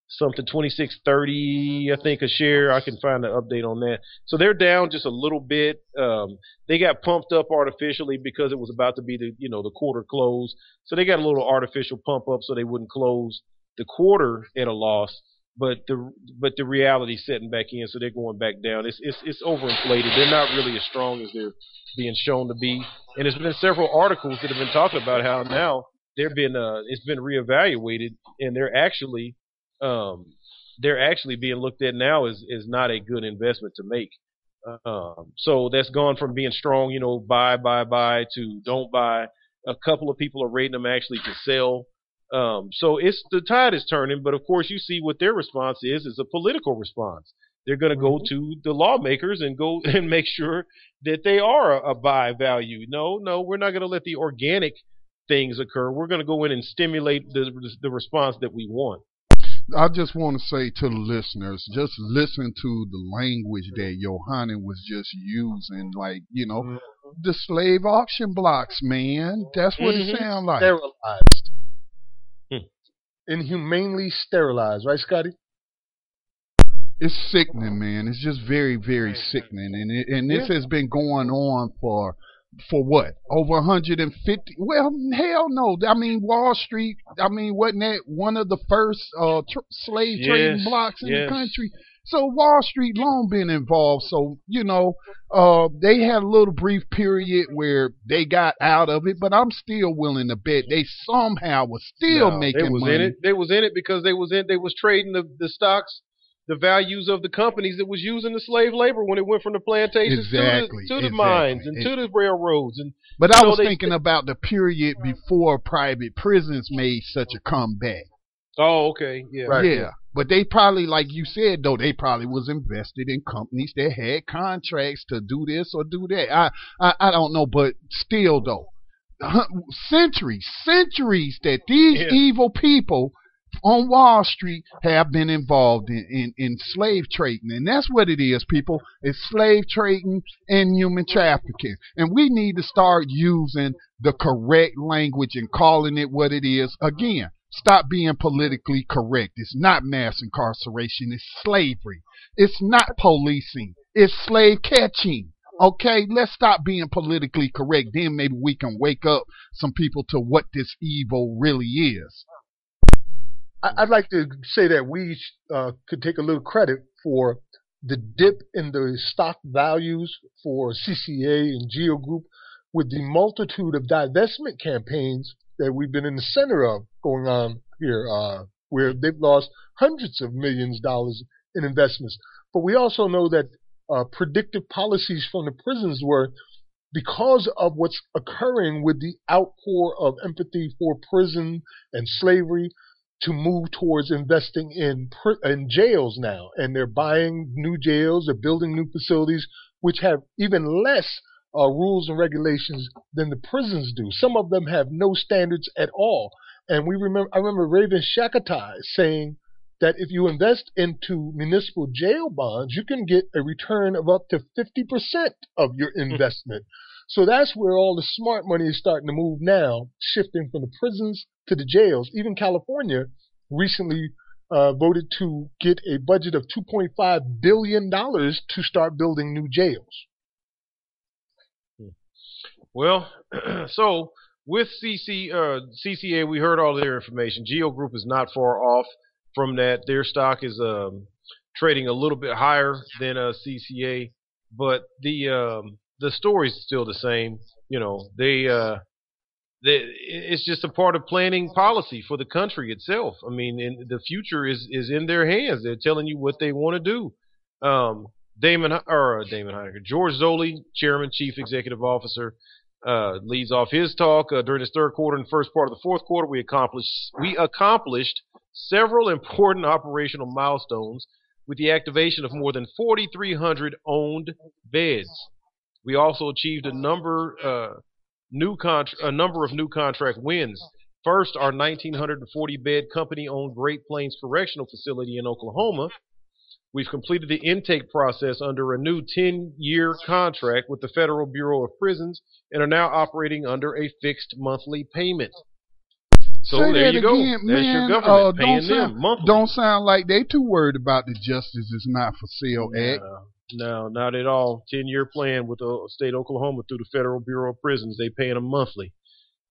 something, twenty six thirty. I think a share. I can find an update on that. So they're down just a little bit. Um, they got pumped up artificially because it was about to be the you know the quarter close. So they got a little artificial pump up so they wouldn't close the quarter at a loss. But the but the reality setting back in, so they're going back down. It's it's it's overinflated. They're not really as strong as they're being shown to be. And there's been several articles that have been talking about how now they're been uh, it's been reevaluated and they're actually um, they're actually being looked at now as is not a good investment to make. Um, so that's gone from being strong, you know, buy, buy, buy to don't buy. A couple of people are rating them actually to sell. Um, so it's the tide is turning, but of course you see what their response is is a political response. They're going to go to the lawmakers and go and make sure that they are a, a buy value. No, no, we're not going to let the organic things occur. We're going to go in and stimulate the the response that we want. I just want to say to the listeners, just listen to the language that Yohanan was just using, like you know, Mm-hmm. the slave auction blocks, man. That's what Mhm. it sounds like. Sterilized. Inhumanely sterilized, right, Scotty? It's sickening, man. It's just very, very sickening, and it, and this has been going on for for what over 150. Well, hell no. I mean, Wall Street. I mean, wasn't that one of the first uh, tr- slave trading blocks in yes. the country? So Wall Street long been involved. So you know, uh, they had a little brief period where they got out of it, but I'm still willing to bet they somehow was still No, making they was money. in it. They was in it because they was in. They was trading the, the stocks, the values of the companies that was using the slave labor when it went from the plantations Exactly, to the, to the exactly. mines and to the railroads and But I So was they- thinking about the period before private prisons made such a comeback. Oh okay yeah Right. Yeah. But they probably, like you said, though, they probably was invested in companies that had contracts to do this or do that. I, I, I don't know, but still, though, centuries, centuries that these Yeah. evil people on Wall Street have been involved in, in, in slave trading. And that's what it is, people. It's slave trading and human trafficking. And we need to start using the correct language and calling it what it is. Again, stop being politically correct. It's not mass incarceration. It's slavery. It's not policing. It's slave catching. Okay, let's stop being politically correct. Then maybe we can wake up some people to what this evil really is. I'd like to say that we uh, could take a little credit for the dip in the stock values for CCA and Geo Group with the multitude of divestment campaigns that we've been in the center of going on here, uh, where they've lost hundreds of millions of dollars in investments. But we also know that uh, predictive policies from the prisons were because of what's occurring with the outpour of empathy for prison and slavery to move towards investing in in jails now, and they're buying new jails, they're building new facilities, which have even less uh, rules and regulations than the prisons do. Some of them have no standards at all. And we remember, I remember Raven Shakatai saying that if you invest into municipal jail bonds, you can get a return of up to 50% of your investment. So that's where all the smart money is starting to move now, shifting from the prisons to the jails. Even California recently uh, voted to get a budget of $2.5 billion to start building new jails. Well, so with CC uh, CCA, we heard all their information. Geo Group is not far off from that. Their stock is um, trading a little bit higher than uh, CCA, but the um, the story is still the same. You know, they uh, they it's just a part of planning policy for the country itself. I mean, in, the future is is in their hands. They're telling you what they want to do. Um, Damon or uh, Damon Hininger, George Zoley, Chairman, Chief Executive Officer, uh, leads off his talk uh, during his third quarter and first part of the fourth quarter. We accomplished we accomplished several important operational milestones with the activation of more than 4,300 owned beds. We also achieved a number uh, new contr- a number of new contract wins. First, our 1,940 bed company owned Great Plains Correctional Facility in Oklahoma. We've completed the intake process under a new 10 year contract with the Federal Bureau of Prisons and are now operating under a fixed monthly payment. So Say there you go. again, That's man. your government Uh, paying don't them sound, monthly. Don't sound like they too worried about the Justice is not for sale act. No, no, not at all. Ten year plan with the state of Oklahoma through the Federal Bureau of Prisons. They paying them monthly.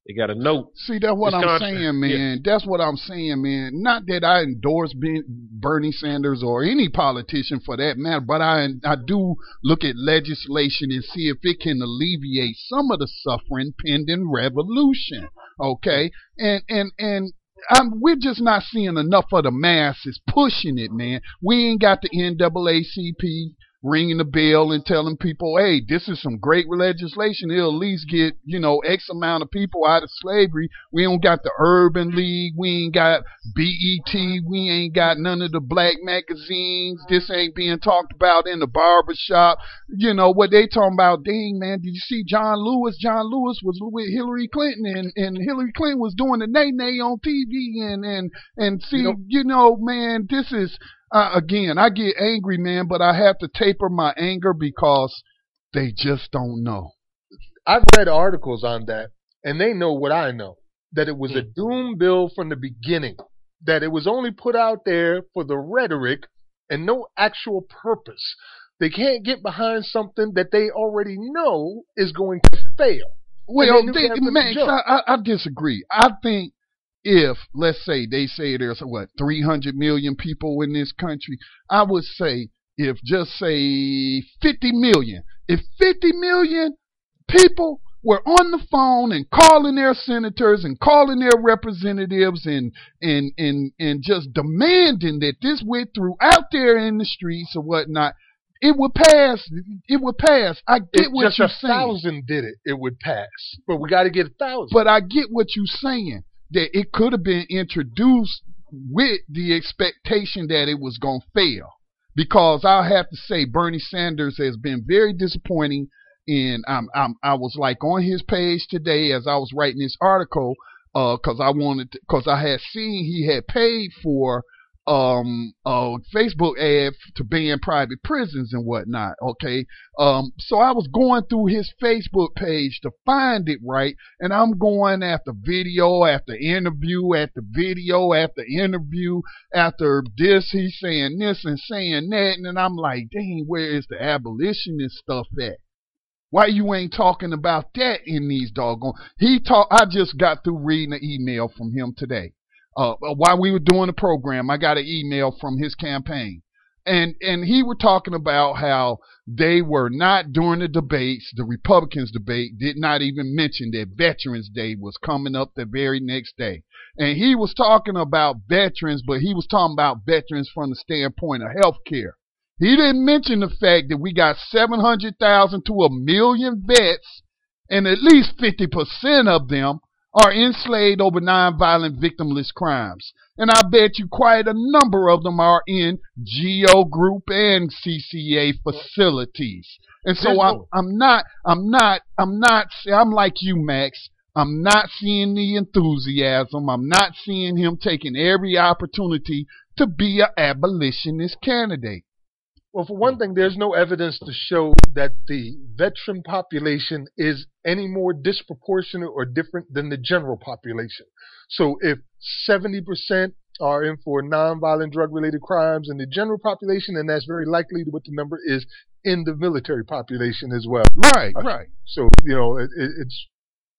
They got a note. See, that's what I'm contract- saying, man. That's what I'm saying, man. Not that I endorse Ben- Bernie Sanders or any politician for that matter, but I I do look at legislation and see if it can alleviate some of the suffering pending revolution. Okay, and and and. I'm, we're just not seeing enough of the masses pushing it, man. We ain't got the NAACP ringing the bell and telling people, hey, this is some great legislation. It'll at least get, you know, X amount of people out of slavery. We don't got the Urban League. We ain't got BET. We ain't got none of the black magazines. This ain't being talked about in the barbershop. You know, what they talking about, dang, man, did you see John Lewis? John Lewis was with Hillary Clinton and, and Hillary Clinton was doing the nay-nay on TV and, and, and see, you know, you know man, this is, uh, again, I get angry, man, but I have to taper my anger because they just don't know. I've read articles on that, and they know what I know that it was a doom bill from the beginning, that it was only put out there for the rhetoric and no actual purpose. They can't get behind something that they already know is going to fail. Well, they, Max, I, I, I disagree. I think if let's say they say there's what 300 million people in this country i would say if just say 50 million if 50 million people were on the phone and calling their senators and calling their representatives and and and and just demanding that this went through out there in the streets or whatnot it would pass. It would pass. I get if what you're saying. Just a thousand did it, it would pass. But we got to get a thousand. But I get what you're saying that it could have been introduced with the expectation that it was going to fail. Because I have to say, Bernie Sanders has been very disappointing. And I'm, I'm, I was like on his page today as I was writing this article, because uh, I wanted, because I had seen he had paid for um uh Facebook ad to ban private prisons and whatnot. Okay. Um so I was going through his Facebook page to find it right and I'm going after video after interview after video after interview after this he's saying this and saying that and I'm like, dang, where is the abolitionist stuff at? Why you ain't talking about that in these doggone? He talk. I just got through reading an email from him today uh, while we were doing the program, I got an email from his campaign. And and he were talking about how they were not during the debates, the Republicans debate did not even mention that Veterans Day was coming up the very next day. And he was talking about veterans, but he was talking about veterans from the standpoint of health care. He didn't mention the fact that we got 700,000 to a million vets, and at least 50% of them are enslaved over nonviolent victimless crimes. And I bet you quite a number of them are in GEO Group and CCA facilities. And so I'm, I'm not, I'm not, I'm not, I'm like you, Max. I'm not seeing the enthusiasm. I'm not seeing him taking every opportunity to be an abolitionist candidate. Well, for one thing, there's no evidence to show that the veteran population is any more disproportionate or different than the general population. So if 70% are in for nonviolent drug related crimes in the general population, then that's very likely what the number is in the military population as well. Right, uh, right. So, you know, it, it's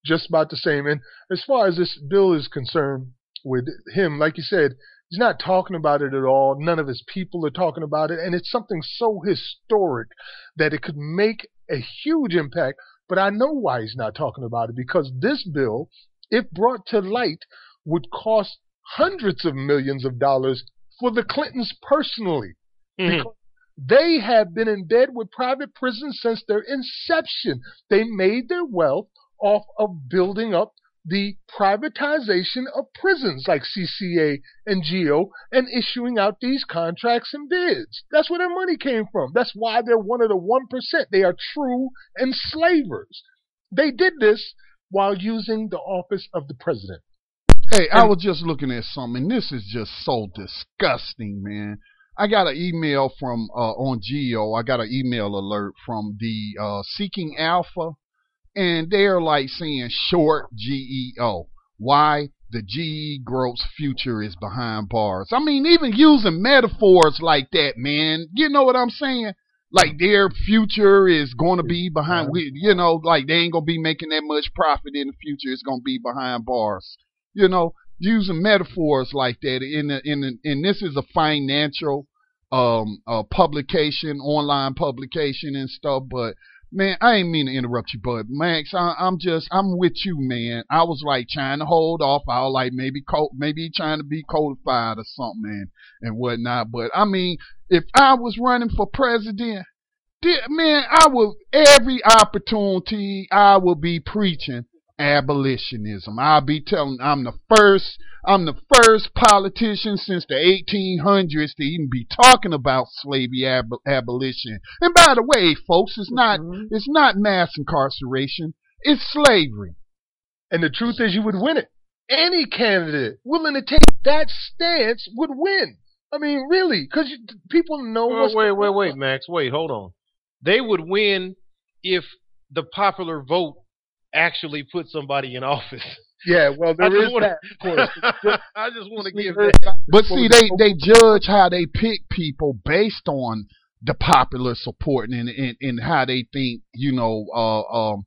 just about the same. And as far as this bill is concerned, with him, like you said, He's not talking about it at all. None of his people are talking about it. And it's something so historic that it could make a huge impact. But I know why he's not talking about it because this bill, if brought to light, would cost hundreds of millions of dollars for the Clintons personally. Mm-hmm. Because they have been in bed with private prisons since their inception. They made their wealth off of building up the privatization of prisons like CCA and GEO and issuing out these contracts and bids. That's where their money came from. That's why they're one of the 1%. They are true enslavers. They did this while using the office of the president. Hey, I was just looking at something. This is just so disgusting, man. I got an email from uh, on GEO. I got an email alert from the uh, Seeking Alpha and they're like saying short GEO. Why? The GEO Group's future is behind bars. I mean, even using metaphors like that, man. You know what I'm saying? Like their future is going to be behind. You know, like they ain't gonna be making that much profit in the future. It's gonna be behind bars. You know, using metaphors like that in the, in the, and this is a financial um uh, publication, online publication and stuff, but Man, I ain't mean to interrupt you, but Max, I, am just, I'm with you, man. I was like trying to hold off. I was like maybe, co- maybe trying to be codified or something and, and whatnot. But I mean, if I was running for president man, I will every opportunity I will be preaching abolitionism. I'll be telling I'm the first I'm the first politician since the 1800s to even be talking about slavery ab- abolition. And by the way, folks, it's not Mhm. it's not mass incarceration. It's slavery. And the truth is, you would win it. Any candidate willing to take that stance would win. I mean, really, because people know Well, what's wait, wait, wait, Max. Wait, hold on. They would win if the popular vote actually put somebody in office. Yeah, well, I there wanna- that, of course. I just want to give that. But see, they they judge how they pick people based on the popular support and and, and how they think, you know, uh, um,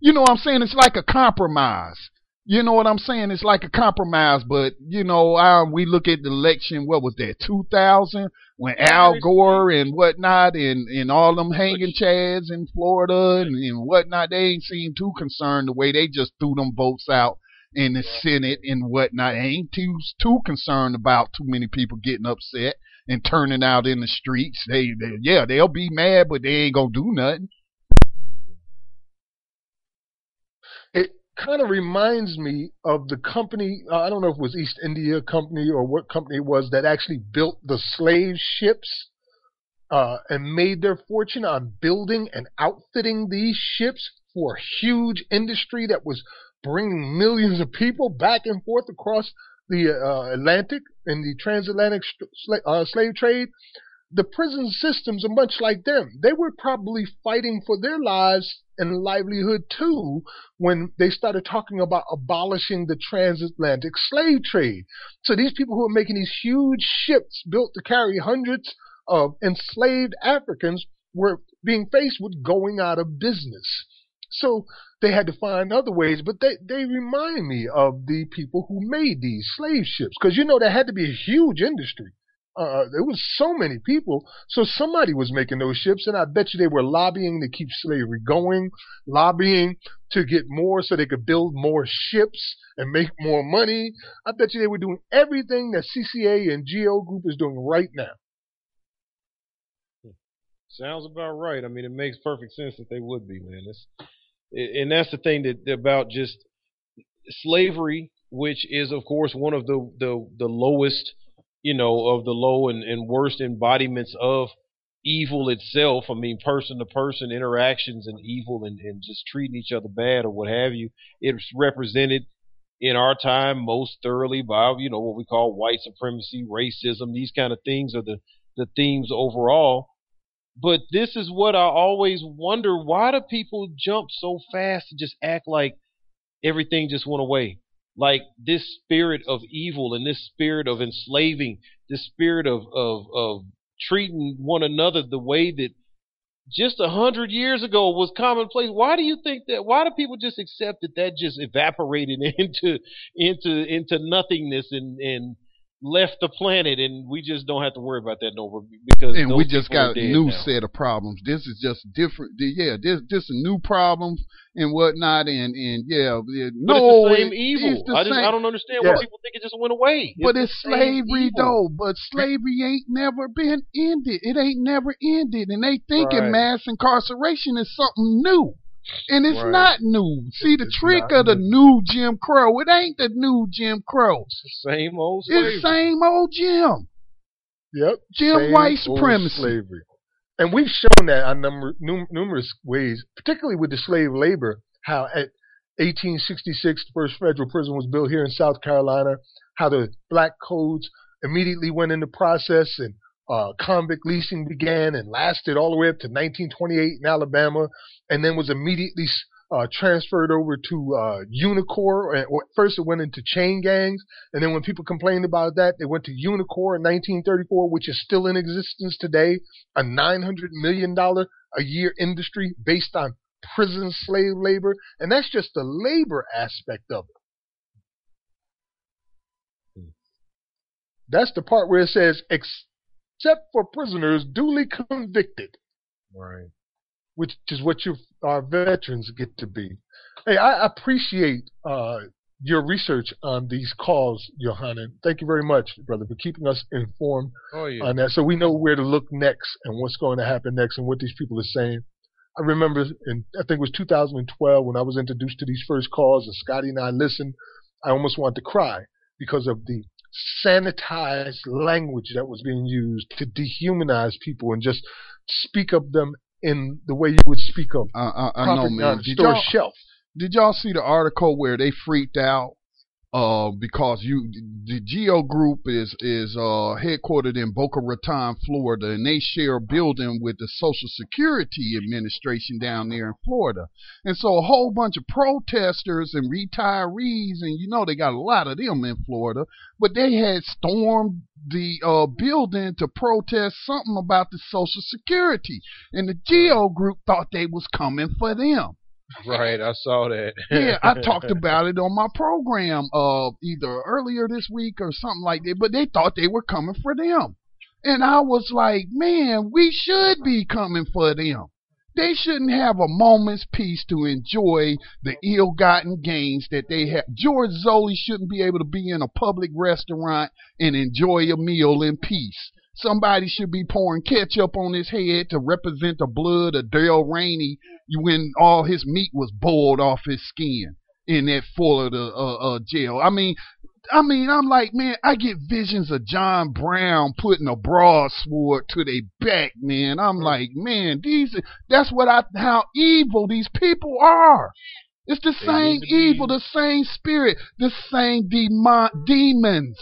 you know what I'm saying? It's like a compromise. You know what I'm saying? It's like a compromise, but you know, uh, we look at the election. What was that? 2000 when Al Gore and whatnot, and and all them hanging chads in Florida and, and whatnot. They ain't seem too concerned the way they just threw them votes out in the Senate and whatnot. They ain't too too concerned about too many people getting upset and turning out in the streets. They, they yeah, they'll be mad, but they ain't gonna do nothing. it kind of reminds me of the company. Uh, I don't know if it was East India Company or what company it was that actually built the slave ships uh, and made their fortune on building and outfitting these ships for a huge industry that was bringing millions of people back and forth across the uh, Atlantic in the transatlantic sla- uh, slave trade. The prison systems are much like them. They were probably fighting for their lives and livelihood too when they started talking about abolishing the transatlantic slave trade. So these people who are making these huge ships built to carry hundreds of enslaved Africans were being faced with going out of business. So they had to find other ways, but they, they remind me of the people who made these slave ships. Because you know, there had to be a huge industry. Uh, there was so many people, so somebody was making those ships, and I bet you they were lobbying to keep slavery going, lobbying to get more so they could build more ships and make more money. I bet you they were doing everything that CCA and GEO Group is doing right now. Sounds about right. I mean, it makes perfect sense that they would be, man. It's, and that's the thing that about just slavery, which is of course one of the the, the lowest, you know, of the low and, and worst embodiments of evil itself. I mean, person to person interactions and evil and, and just treating each other bad or what have you. It's represented in our time most thoroughly by you know what we call white supremacy, racism. These kind of things are the the themes overall. But this is what I always wonder: why do people jump so fast to just act like everything just went away? Like this spirit of evil and this spirit of enslaving, this spirit of of of treating one another the way that just a hundred years ago was commonplace. Why do you think that? Why do people just accept that that just evaporated into into into nothingness and and left the planet, and we just don't have to worry about that no more because and we just got a new now. set of problems. This is just different. Yeah, this this a new problems and whatnot, and and yeah, yeah no, it's the same it- evil. it's the I just same- I don't understand Yeah. why people think it just went away. But it's slavery evil. though. But slavery ain't never been ended. It ain't never ended, and they thinking Right. mass incarceration is something new. And it's Right. not new. See, the It's trick of the new. new Jim Crow, it ain't the new Jim Crow. It's the same old slavery. It's the same old Jim. Yep. Jim Same white supremacy. Slavery. And we've shown that on number, num- numerous ways, particularly with the slave labor, how at 1866, the first federal prison was built here in South Carolina, how the black codes immediately went into process and uh, convict leasing began and lasted all the way up to 1928 in Alabama, and then was immediately uh, transferred over to uh, Unicor. Or first, it went into chain gangs, and then when people complained about that, they went to Unicor in 1934, which is still in existence today, a 900 million dollar a year industry based on prison slave labor, and that's just the labor aspect of it. That's the part where it says, except for prisoners duly convicted Right. which is what your our veterans get to be. Hey, I appreciate uh, your research on these calls, Yohanan. Thank you very much, brother, for keeping us informed Oh yeah. on that, so we know where to look next and what's going to happen next and what these people are saying. I remember in I think it was 2012 when I was introduced to these first calls, and Scotty and I listened. I almost wanted to cry because of the sanitized language that was being used to dehumanize people and just speak of them in the way you would speak of I, I, I know, man. Did store shelf. did y'all see the article where they freaked out uh, because you the Geo Group is is uh, headquartered in Boca Raton, Florida, and they share a building with the Social Security Administration down there in Florida. And so a whole bunch of protesters and retirees, and you know they got a lot of them in Florida, but they had stormed the uh, building to protest something about the Social Security, and the Geo Group thought they was coming for them Right. I saw that. yeah, I talked about it on my program uh either earlier this week or something like that, but they thought they were coming for them. And I was like, man, we should be coming for them. They shouldn't have a moment's peace to enjoy the ill-gotten gains that they have. George Zoley shouldn't be able to be in a public restaurant and enjoy a meal in peace. Somebody should be pouring ketchup on his head to represent the blood of Dale Rainey when all his meat was boiled off his skin in that Florida uh, uh, jail. I mean, I mean, I'm like, man, I get visions of John Brown putting a broadsword to their back, man. I'm like, man, these, that's what I, how evil these people are. It's the They same be- evil, the same spirit, the same demon, demons.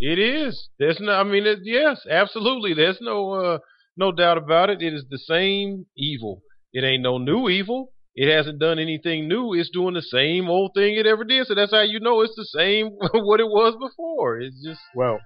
It is. There's no. I mean, it, yes, absolutely. There's no uh, no doubt about it. It is the same evil. It ain't no new evil. It hasn't done anything new. It's doing the same old thing it ever did. So that's how you know it's the same what it was before. It's just Well,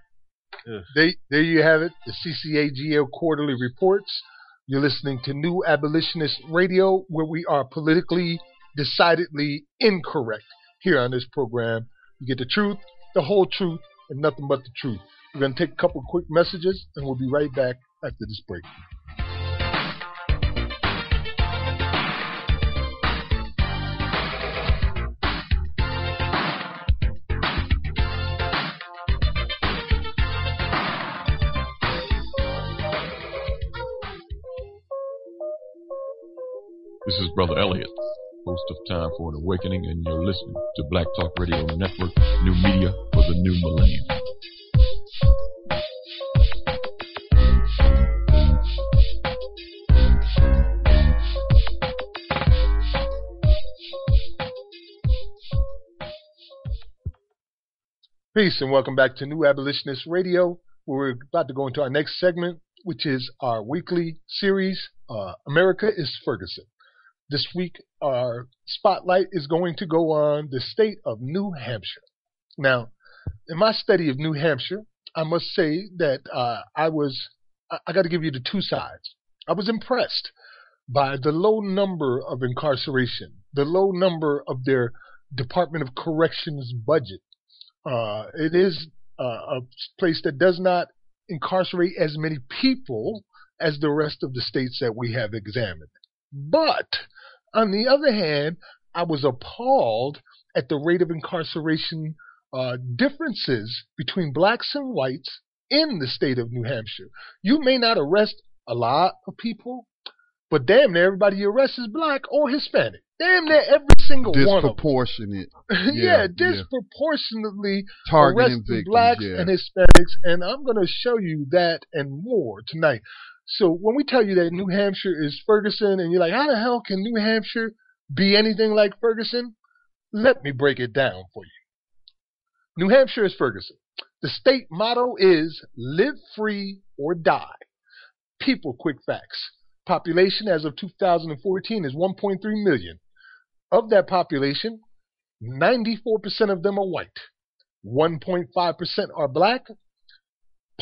Ugh. they, there you have it, the CCAGL quarterly reports. You're listening to New Abolitionist Radio, where we are politically decidedly incorrect here on this program. You get the truth, the whole truth, and nothing but the truth. We're going to take a couple quick messages, and we'll be right back after this break. This is Brother Elliot, host of Time for an Awakening, and you're listening to Black Talk Radio Network, new media for the new millennium. Peace and welcome back to New Abolitionist Radio. We're about to go into our next segment, which is our weekly series, uh, America is Ferguson. This week, our spotlight is going to go on the state of New Hampshire. Now, in my study of New Hampshire, I must say that uh, I was, I, I got to give you the two sides. I was impressed by the low number of incarceration, the low number of their Department of Corrections budget. Uh, it is uh, a place that does not incarcerate as many people as the rest of the states that we have examined. But on the other hand, I was appalled at the rate of incarceration uh, differences between blacks and whites in the state of New Hampshire. You may not arrest a lot of people, but damn near everybody you arrest is black or Hispanic. Damn near every single one. Disproportionate yeah, yeah. disproportionately targeting arresting victims. blacks yeah. and Hispanics, and I'm going to show you that and more tonight. So when we tell you that New Hampshire is Ferguson, and you're like, how the hell can New Hampshire be anything like Ferguson? Let me break it down for you. New Hampshire is Ferguson. The state motto is live free or die. People quick facts. Population as of 2014 is 1.3 million. Of that population, 94% of them are white. 1.5% are black.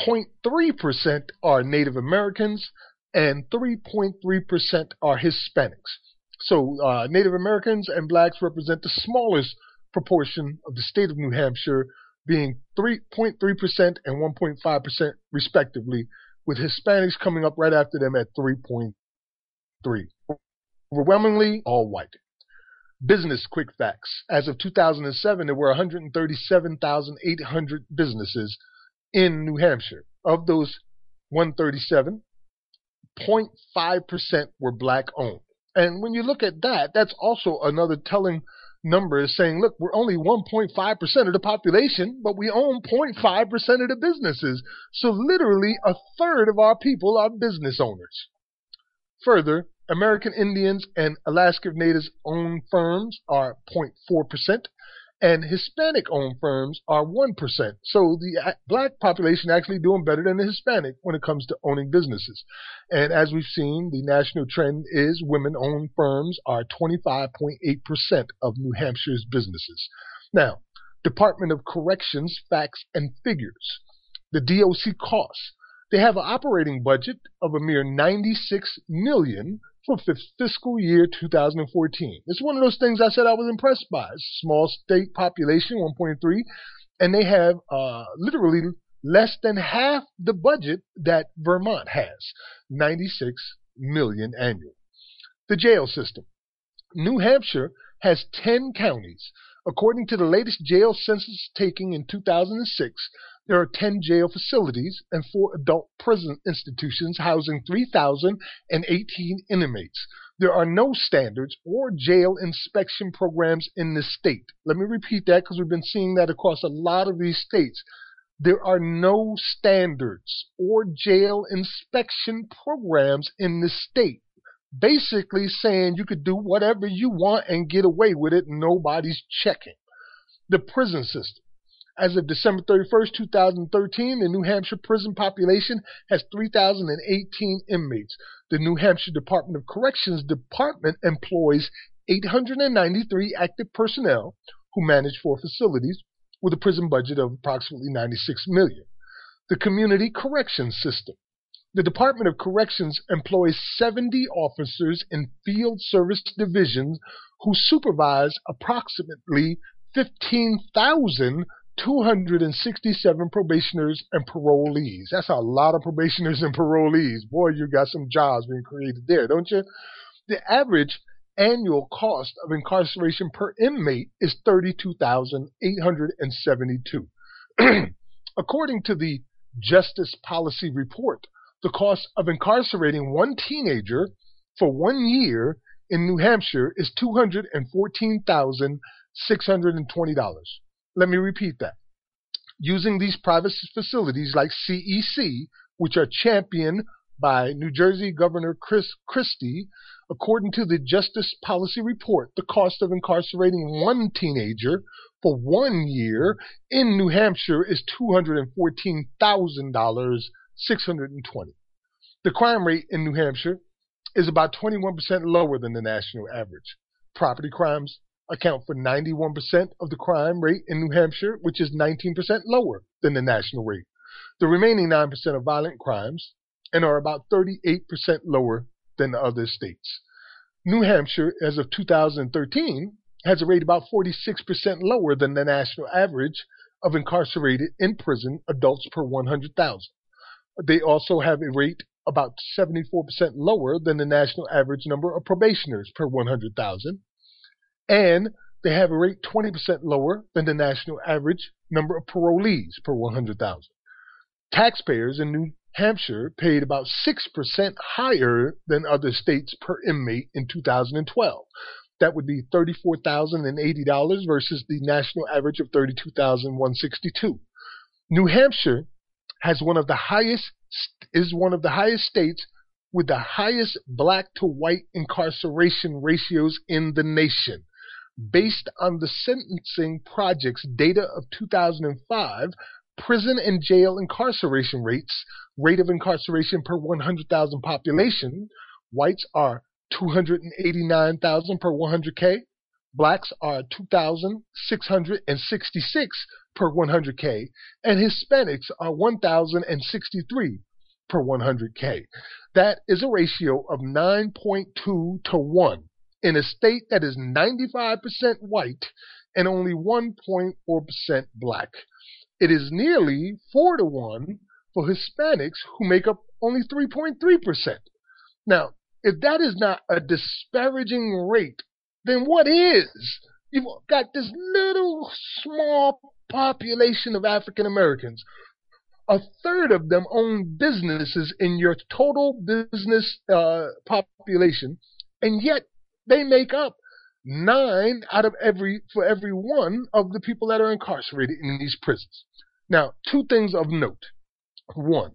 0.3% are Native Americans. And 3.3% are Hispanics. So uh, Native Americans and blacks represent the smallest proportion of the state of New Hampshire, being 3.3% and 1.5% respectively, with Hispanics coming up right after them at 3.3. Overwhelmingly all white. Business quick facts. As of 2007, there were 137,800 businesses in New Hampshire. Of those 137, 0.5% were black owned. And when you look at that, that's also another telling number is saying, look, we're only 1.5% of the population, but we own 0.5% of the businesses. So literally a third of our people are business owners. Further, American Indians and Alaska Natives owned firms are 0.4%, and Hispanic owned firms are 1%. So the uh, black population actually doing better than the Hispanic when it comes to owning businesses. And as we've seen, the national trend is women owned firms are 25.8% of New Hampshire's businesses. Now, Department of Corrections facts and figures. The DOC costs. They have an operating budget of a mere 96 million for fiscal year 2014. It's one of those things I said I was impressed by. Small state population, 1.3, and they have uh, literally less than half the budget that Vermont has, 96 million annual. The jail system. New Hampshire has 10 counties. According to the latest jail census taking in 2006, there are 10 jail facilities and four adult prison institutions housing 3,018 inmates. There are no standards or jail inspection programs in the state. Let me repeat that because we've been seeing that across a lot of these states. There are no standards or jail inspection programs in the state. Basically saying you could do whatever you want and get away with it, nobody's checking. The prison system. As of December 31st, 2013, the New Hampshire prison population has 3,018 inmates. The New Hampshire Department of Corrections Department employs 893 active personnel who manage four facilities with a prison budget of approximately 96 million. The Community Corrections System. The Department of Corrections employs 70 officers in field service divisions who supervise approximately 15,000 267 probationers and parolees. That's a lot of probationers and parolees. Boy, you got some jobs being created there, don't you? The average annual cost of incarceration per inmate is 32,872. According to the Justice Policy Report, the cost of incarcerating one teenager for one year in New Hampshire is $214,620. Let me repeat that. Using these private facilities like CEC, which are championed by New Jersey Governor Chris Christie, according to the Justice Policy Report, the cost of incarcerating one teenager for one year in New Hampshire is $214,620. The crime rate in New Hampshire is about 21% lower than the national average. Property crimes account for 91% of the crime rate in New Hampshire, which is 19% lower than the national rate. The remaining 9% are violent crimes and are about 38% lower than the other states. New Hampshire, as of 2013, has a rate about 46% lower than the national average of incarcerated in prison adults per 100,000. They also have a rate about 74% lower than the national average number of probationers per 100,000 and they have a rate 20% lower than the national average number of parolees per 100,000. Taxpayers in New Hampshire paid about 6% higher than other states per inmate in 2012. That would be $34,080 versus the national average of 32,162. New Hampshire has one of the highest is one of the highest states with the highest black to white incarceration ratios in the nation. Based on the Sentencing Project's data of 2005, prison and jail incarceration rates, rate of incarceration per 100,000 population, whites are 289,000 per 100K, blacks are 2,666 per 100K, and Hispanics are 1,063 per 100K. That is a ratio of 9.2 to 1 in a state that is 95% white and only 1.4% black. It is nearly 4 to 1 for Hispanics who make up only 3.3%. Now, if that is not a disparaging rate then what is? You've got this little small population of African Americans. A third of them own businesses in your total business uh, population, and yet they make up nine out of every for every one of the people that are incarcerated in these prisons. Now, two things of note. One,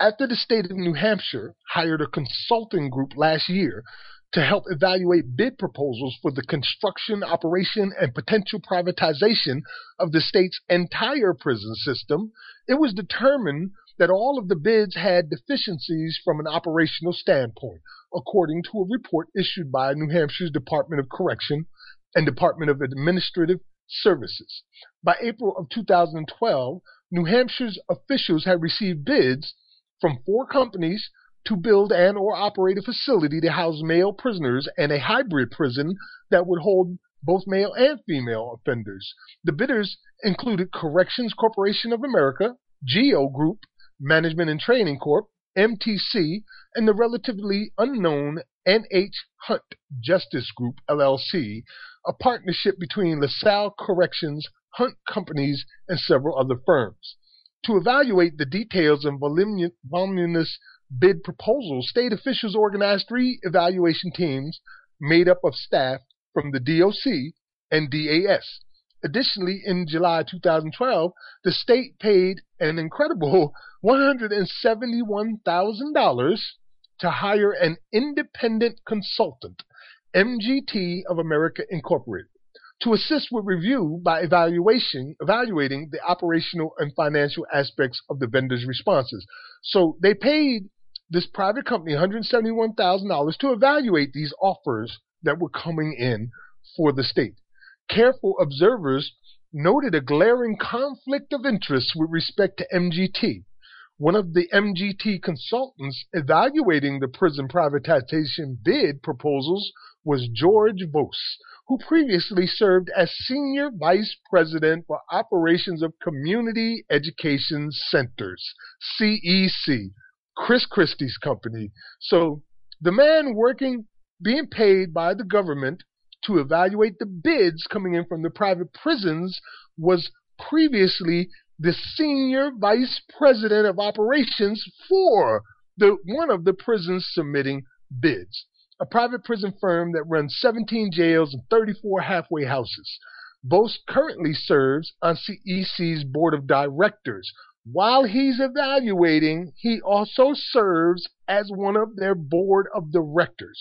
after the state of New Hampshire hired a consulting group last year to help evaluate bid proposals for the construction, operation, and potential privatization of the state's entire prison system, it was determined that all of the bids had deficiencies from an operational standpoint, according to a report issued by New Hampshire's Department of Correction and Department of Administrative Services. By April of 2012, New Hampshire's officials had received bids from four companies to build and or operate a facility to house male prisoners and a hybrid prison that would hold both male and female offenders. The bidders included Corrections Corporation of America, GEO Group, Management and Training Corp, MTC, and the relatively unknown NH Hunt Justice Group LLC, a partnership between LaSalle Corrections, Hunt Companies, and several other firms. To evaluate the details and voluminous bid proposals, state officials organized three evaluation teams made up of staff from the DOC and DAS. Additionally, in July 2012, the state paid an incredible $171,000 to hire an independent consultant, MGT of America Incorporated, to assist with review by evaluation, evaluating the operational and financial aspects of the vendor's responses. So they paid this private company $171,000 to evaluate these offers that were coming in for the state. Careful observers noted a glaring conflict of interest with respect to MGT. One of the MGT consultants evaluating the prison privatization bid proposals was George Vos, who previously served as Senior Vice President for Operations of Community Education Centers, CEC, Chris Christie's company. So the man working, being paid by the government to evaluate the bids coming in from the private prisons was previously the senior vice president of operations for the one of the prisons submitting bids. A private prison firm that runs 17 jails and 34 halfway houses. Vos currently serves on CEC's board of directors. While he's evaluating, he also serves as one of their board of directors.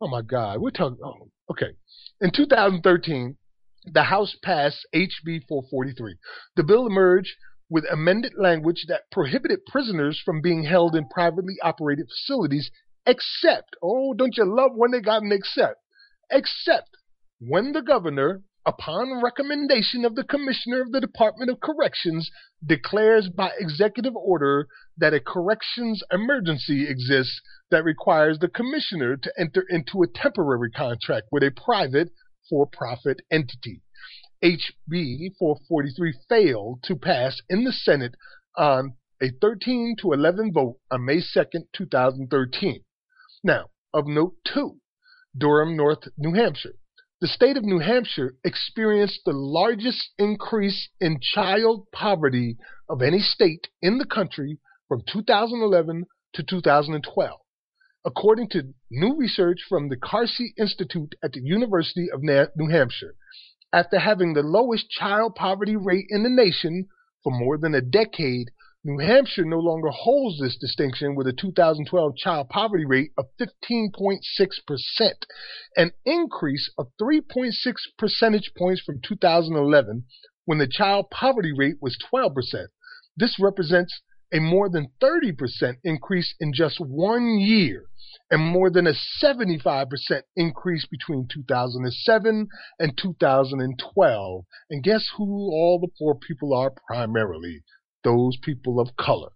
Oh my God, we're talking. Oh, okay. In 2013, the House passed HB 443. The bill emerged with amended language that prohibited prisoners from being held in privately operated facilities except, oh, don't you love when they got an except? Except when the governor, upon recommendation of the commissioner of the Department of Corrections, declares by executive order that a corrections emergency exists that requires the commissioner to enter into a temporary contract with a private for profit entity. HB 443 failed to pass in the Senate on a 13 to 11 vote on May 2nd, 2013. Now, of note two, Durham, North New Hampshire. The state of New Hampshire experienced the largest increase in child poverty of any state in the country from 2011 to 2012 according to new research from the Carsey Institute at the University of New Hampshire. After having the lowest child poverty rate in the nation for more than a decade, New Hampshire no longer holds this distinction with a 2012 child poverty rate of 15.6%, an increase of 3.6 percentage points from 2011 when the child poverty rate was 12%. This represents a more than 30% increase in just one year and more than a 75% increase between 2007 and 2012. And guess who all the poor people are primarily? Those people of color.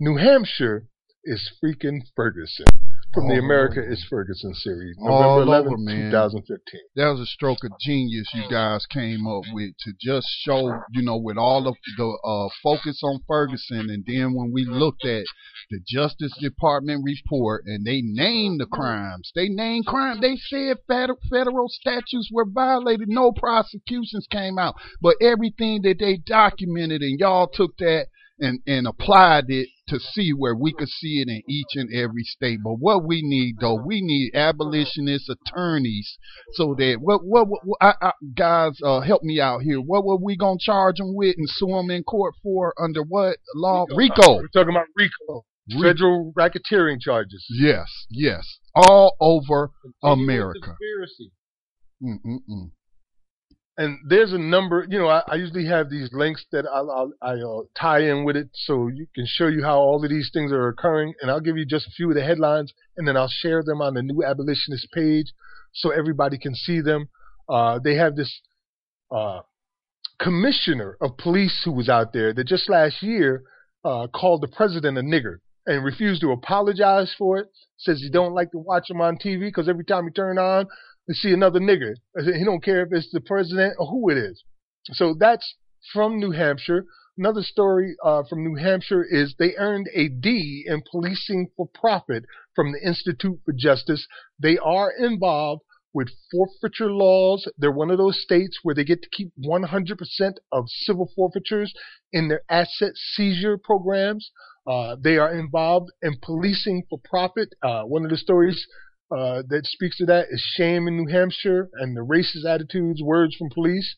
New Hampshire is freaking Ferguson. From the America is Ferguson series, November over, 11th, 2015. that was a stroke of genius you guys came up with to just show, you know, with all of the uh, focus on Ferguson, and then when we looked at the Justice Department report and they named the crimes, they named crime, they said federal, federal statutes were violated, no prosecutions came out, but everything that they documented, and y'all took that and and applied it to see where we could see it in each and every state. But what we need though, we need abolitionist attorneys so that what what, what I, I, guys uh, help me out here. What were we gonna charge them with and sue them in court for under what law? RICO. We're talking about RICO, federal racketeering charges. Yes, yes, all over America. Conspiracy. Mm-mm-mm. And there's a number. You know, I, I usually have these links that I'll, I'll I uh, tie in with it, so you can show you how all of these things are occurring. And I'll give you just a few of the headlines, and then I'll share them on the New Abolitionist page, so everybody can see them. Uh, they have this uh, commissioner of police who was out there that just last year uh, called the president a nigger and refused to apologize for it. Says he don't like to watch him on TV because every time he turn on, you see another nigger. He don't care if it's the president or who it is. So that's from New Hampshire. Another story uh, from New Hampshire is they earned a D in policing for profit from the Institute for Justice. They are involved with forfeiture laws. They're one of those states where they get to keep 100% of civil forfeitures in their asset seizure programs. Uh, they are involved in policing for profit. Uh, one of the stories uh, that speaks to that is shame in New Hampshire and the racist attitudes, words from police.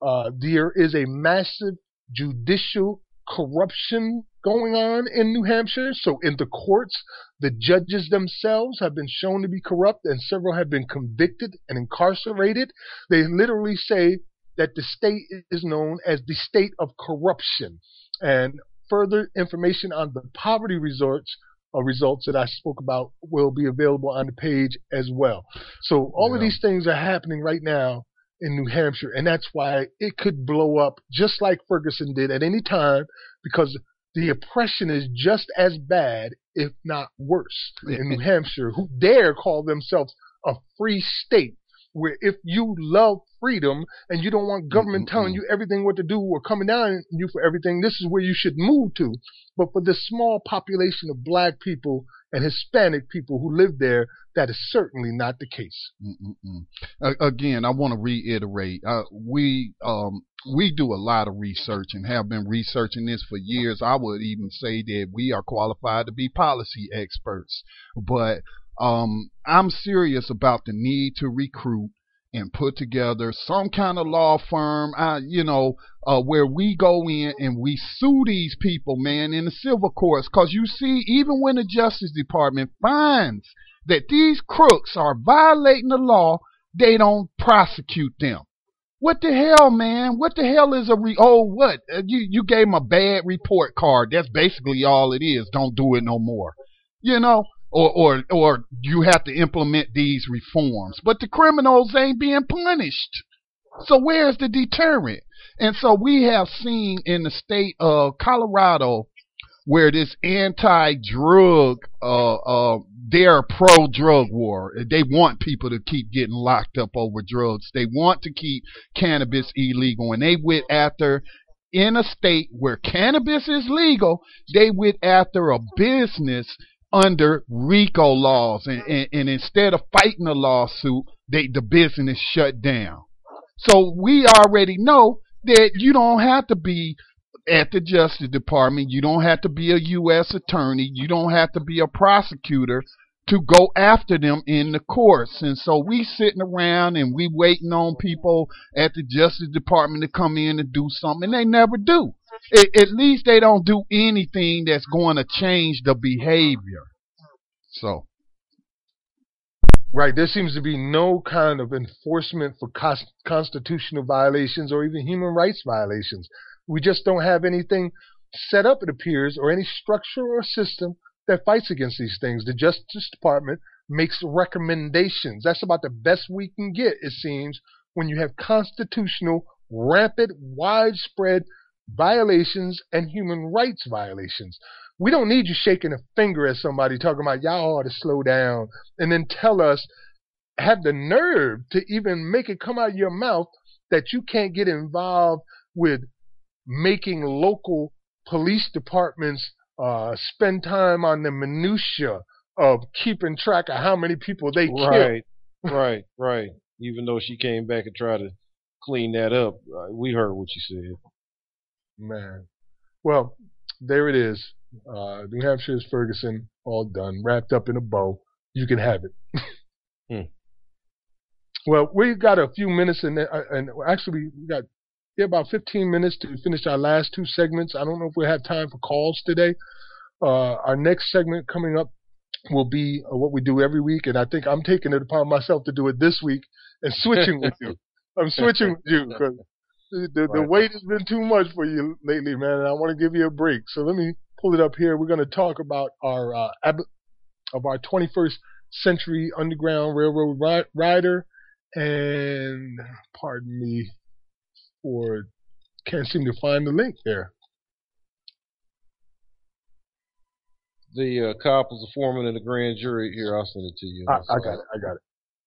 Uh, there is a massive judicial corruption going on in New Hampshire. So in the courts, the judges themselves have been shown to be corrupt and several have been convicted and incarcerated. They literally say that the state is known as the state of corruption. And further information on the poverty results uh, results that I spoke about will be available on the page as well. So all of these things are happening right now in New Hampshire, and that's why it could blow up just like Ferguson did at any time because the oppression is just as bad, if not worse, in New Hampshire, who dare call themselves a free state. Where if you love freedom and you don't want government telling you everything what to do or coming down on you for everything, this is where you should move to. But for the small population of black people and Hispanic people who live there, that is certainly not the case. Again, I want to reiterate. Uh, we um, we do a lot of research and have been researching this for years. I would even say that we are qualified to be policy experts. But um, I'm serious about the need to recruit and put together some kind of law firm, uh, you know, uh, where we go in and we sue these people, man, in the civil courts. Because you see, even when the Justice Department finds that these crooks are violating the law, they don't prosecute them. What the hell, man? What the hell is a re? Oh, what? Uh, you you gave them a bad report card. That's basically all it is. Don't do it no more. You know, or or or you have to implement these reforms. But the criminals ain't being punished. So where's the deterrent? And so we have seen in the state of Colorado where this anti-drug, uh, uh, they're pro-drug war. They want people to keep getting locked up over drugs. They want to keep cannabis illegal, and they went after in a state where cannabis is legal. They went after a business under RICO laws, and, and, and instead of fighting a lawsuit, they the business shut down. So we already know that you don't have to be at the Justice Department. You don't have to be a U.S. attorney. You don't have to be a prosecutor to go after them in the courts. And so we sitting around and we waiting on people at the Justice Department to come in and do something, and they never do. At, least they don't do anything that's going to change the behavior. So. Right. There seems to be no kind of enforcement for constitutional violations or even human rights violations. We just don't have anything set up, it appears, or any structure or system that fights against these things. The Justice Department makes recommendations. That's about the best we can get, it seems, when you have constitutional, rampant, widespread violations and human rights violations. We don't need you shaking a finger at somebody talking about y'all ought to slow down and then tell us, have the nerve to even make it come out of your mouth that you can't get involved with making local police departments uh, spend time on the minutia of keeping track of how many people they killed. Right, right, right. Even though she came back and tried to clean that up, uh, we heard what you said. Man. Well, there it is. Uh, New Hampshire's Ferguson, all done, wrapped up in a bow. You can have it. Hmm. Well, we got a few minutes, and uh, and actually we got yeah, about 15 minutes to finish our last two segments. I don't know if we have time for calls today. Uh, our next segment coming up will be uh, what we do every week, and I think I'm taking it upon myself to do it this week and switching with you. I'm switching with you because the, the, the Right. weight has been too much for you lately, man. And I want to give you a break. So let me pull it up here. We're going to talk about our uh, ab- of our 21st century underground railroad ri- rider, and pardon me for can't seem to find the link there. The uh, cop was a foreman in the grand jury. Here, I'll send it to you. I, I got it. I got it.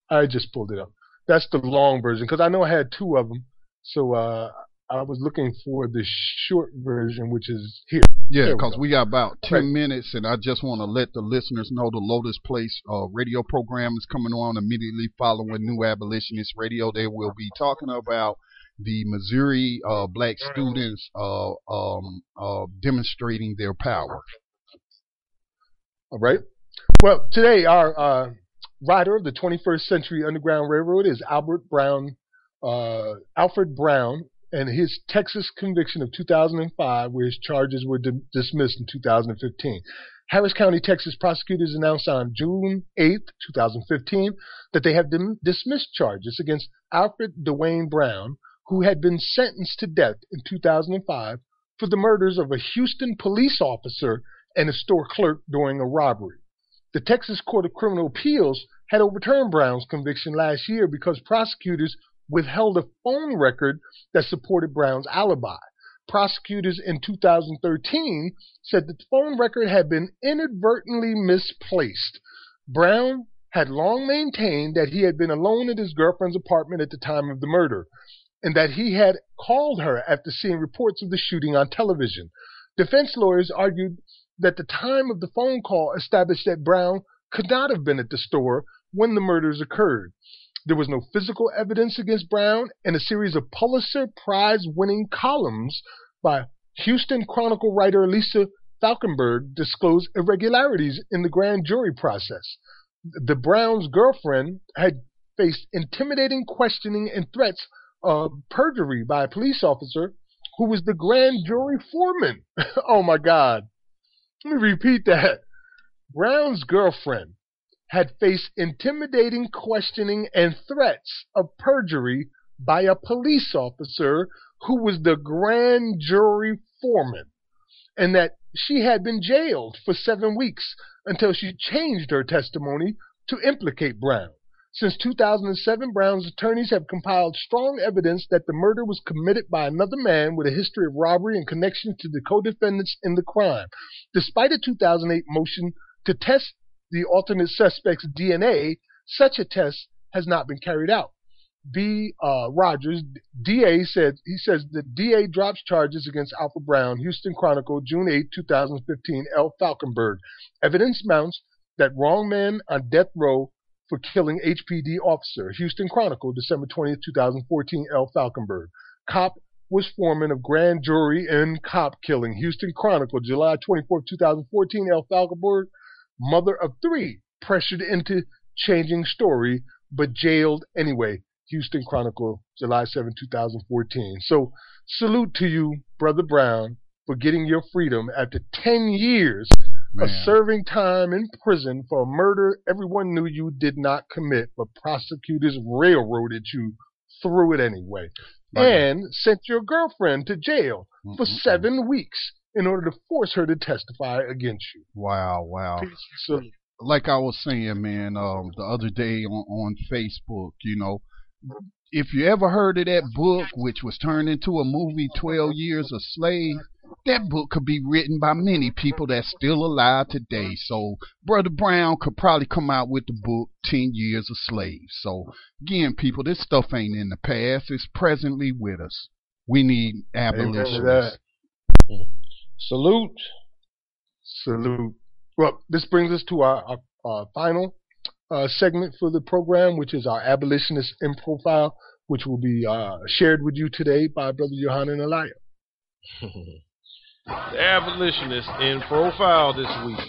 I just pulled it up. That's the long version because I know I had two of them. So uh, I was looking for the short version, which is here. Yeah, There we because we, got about 10 Right. minutes, and I just want to let the listeners know the Lotus Place uh, radio program is coming on immediately following New Abolitionist Radio. They will be talking about the Missouri uh, black students uh, um, uh, demonstrating their power. All right. Well, today our uh, rider of the 21st Century Underground Railroad is Albert Brown, uh, Alfred Brown, and his Texas conviction of 2005, where his charges were di- dismissed in 2015. Harris County, Texas prosecutors announced on June 8, 2015, that they have dim- dismissed charges against Alfred Dwayne Brown, who had been sentenced to death in 2005 for the murders of a Houston police officer and a store clerk during a robbery. The Texas Court of Criminal Appeals had overturned Brown's conviction last year because prosecutors withheld a phone record that supported Brown's alibi. Prosecutors in 2013 said that the phone record had been inadvertently misplaced. Brown had long maintained that he had been alone at his girlfriend's apartment at the time of the murder and that he had called her after seeing reports of the shooting on television. Defense lawyers argued that the time of the phone call established that Brown could not have been at the store when the murders occurred. There was no physical evidence against Brown, and a series of Pulitzer Prize winning columns by Houston Chronicle writer Lisa Falkenberg disclosed irregularities in the grand jury process. The Brown's girlfriend had faced intimidating questioning and threats of perjury by a police officer who was the grand jury foreman. oh my God. Let me repeat that. Brown's girlfriend had faced intimidating questioning and threats of perjury by a police officer who was the grand jury foreman, and that she had been jailed for seven weeks until she changed her testimony to implicate Brown. Since 2007, Brown's attorneys have compiled strong evidence that the murder was committed by another man with a history of robbery and connection to the co-defendants in the crime. Despite a 2008 motion to test the alternate suspect's DNA, such a test has not been carried out. B. Uh, Rogers, DA, said he says the DA drops charges against Alfred Brown. Houston Chronicle, June 8, 2015. L. Falkenberg. Evidence mounts that wrong man on death row for killing HPD officer. Houston Chronicle, December 20, 2014. L. Falkenberg. Cop was foreman of grand jury in cop killing. Houston Chronicle, July 24, 2014. L. Falkenberg, mother of three, pressured into changing story, but jailed anyway. Houston Chronicle, July 7, 2014. So, salute to you, Brother Brown, for getting your freedom after 10 years of serving time in prison for a murder everyone knew you did not commit, but prosecutors railroaded you through it anyway. Like- and sent your girlfriend to jail for Mm-mm-mm. seven weeks in order to force her to testify against you. Wow, wow. Salute. like I was saying, man, um, the other day on, on Facebook, you know, if you ever heard of that book, which was turned into a movie, Twelve Years a Slave, that book could be written by many people that's still alive today. So Brother Brown could probably come out with the book Ten Years a Slave. So again, people, this stuff ain't in the past. It's presently with us. We need abolitionists. Salute. Salute. Well, this brings us to our, our, our final uh, segment for the program, which is our abolitionist in profile, which will be uh, shared with you today by Brother Yohanan Elia. the abolitionist in profile this week.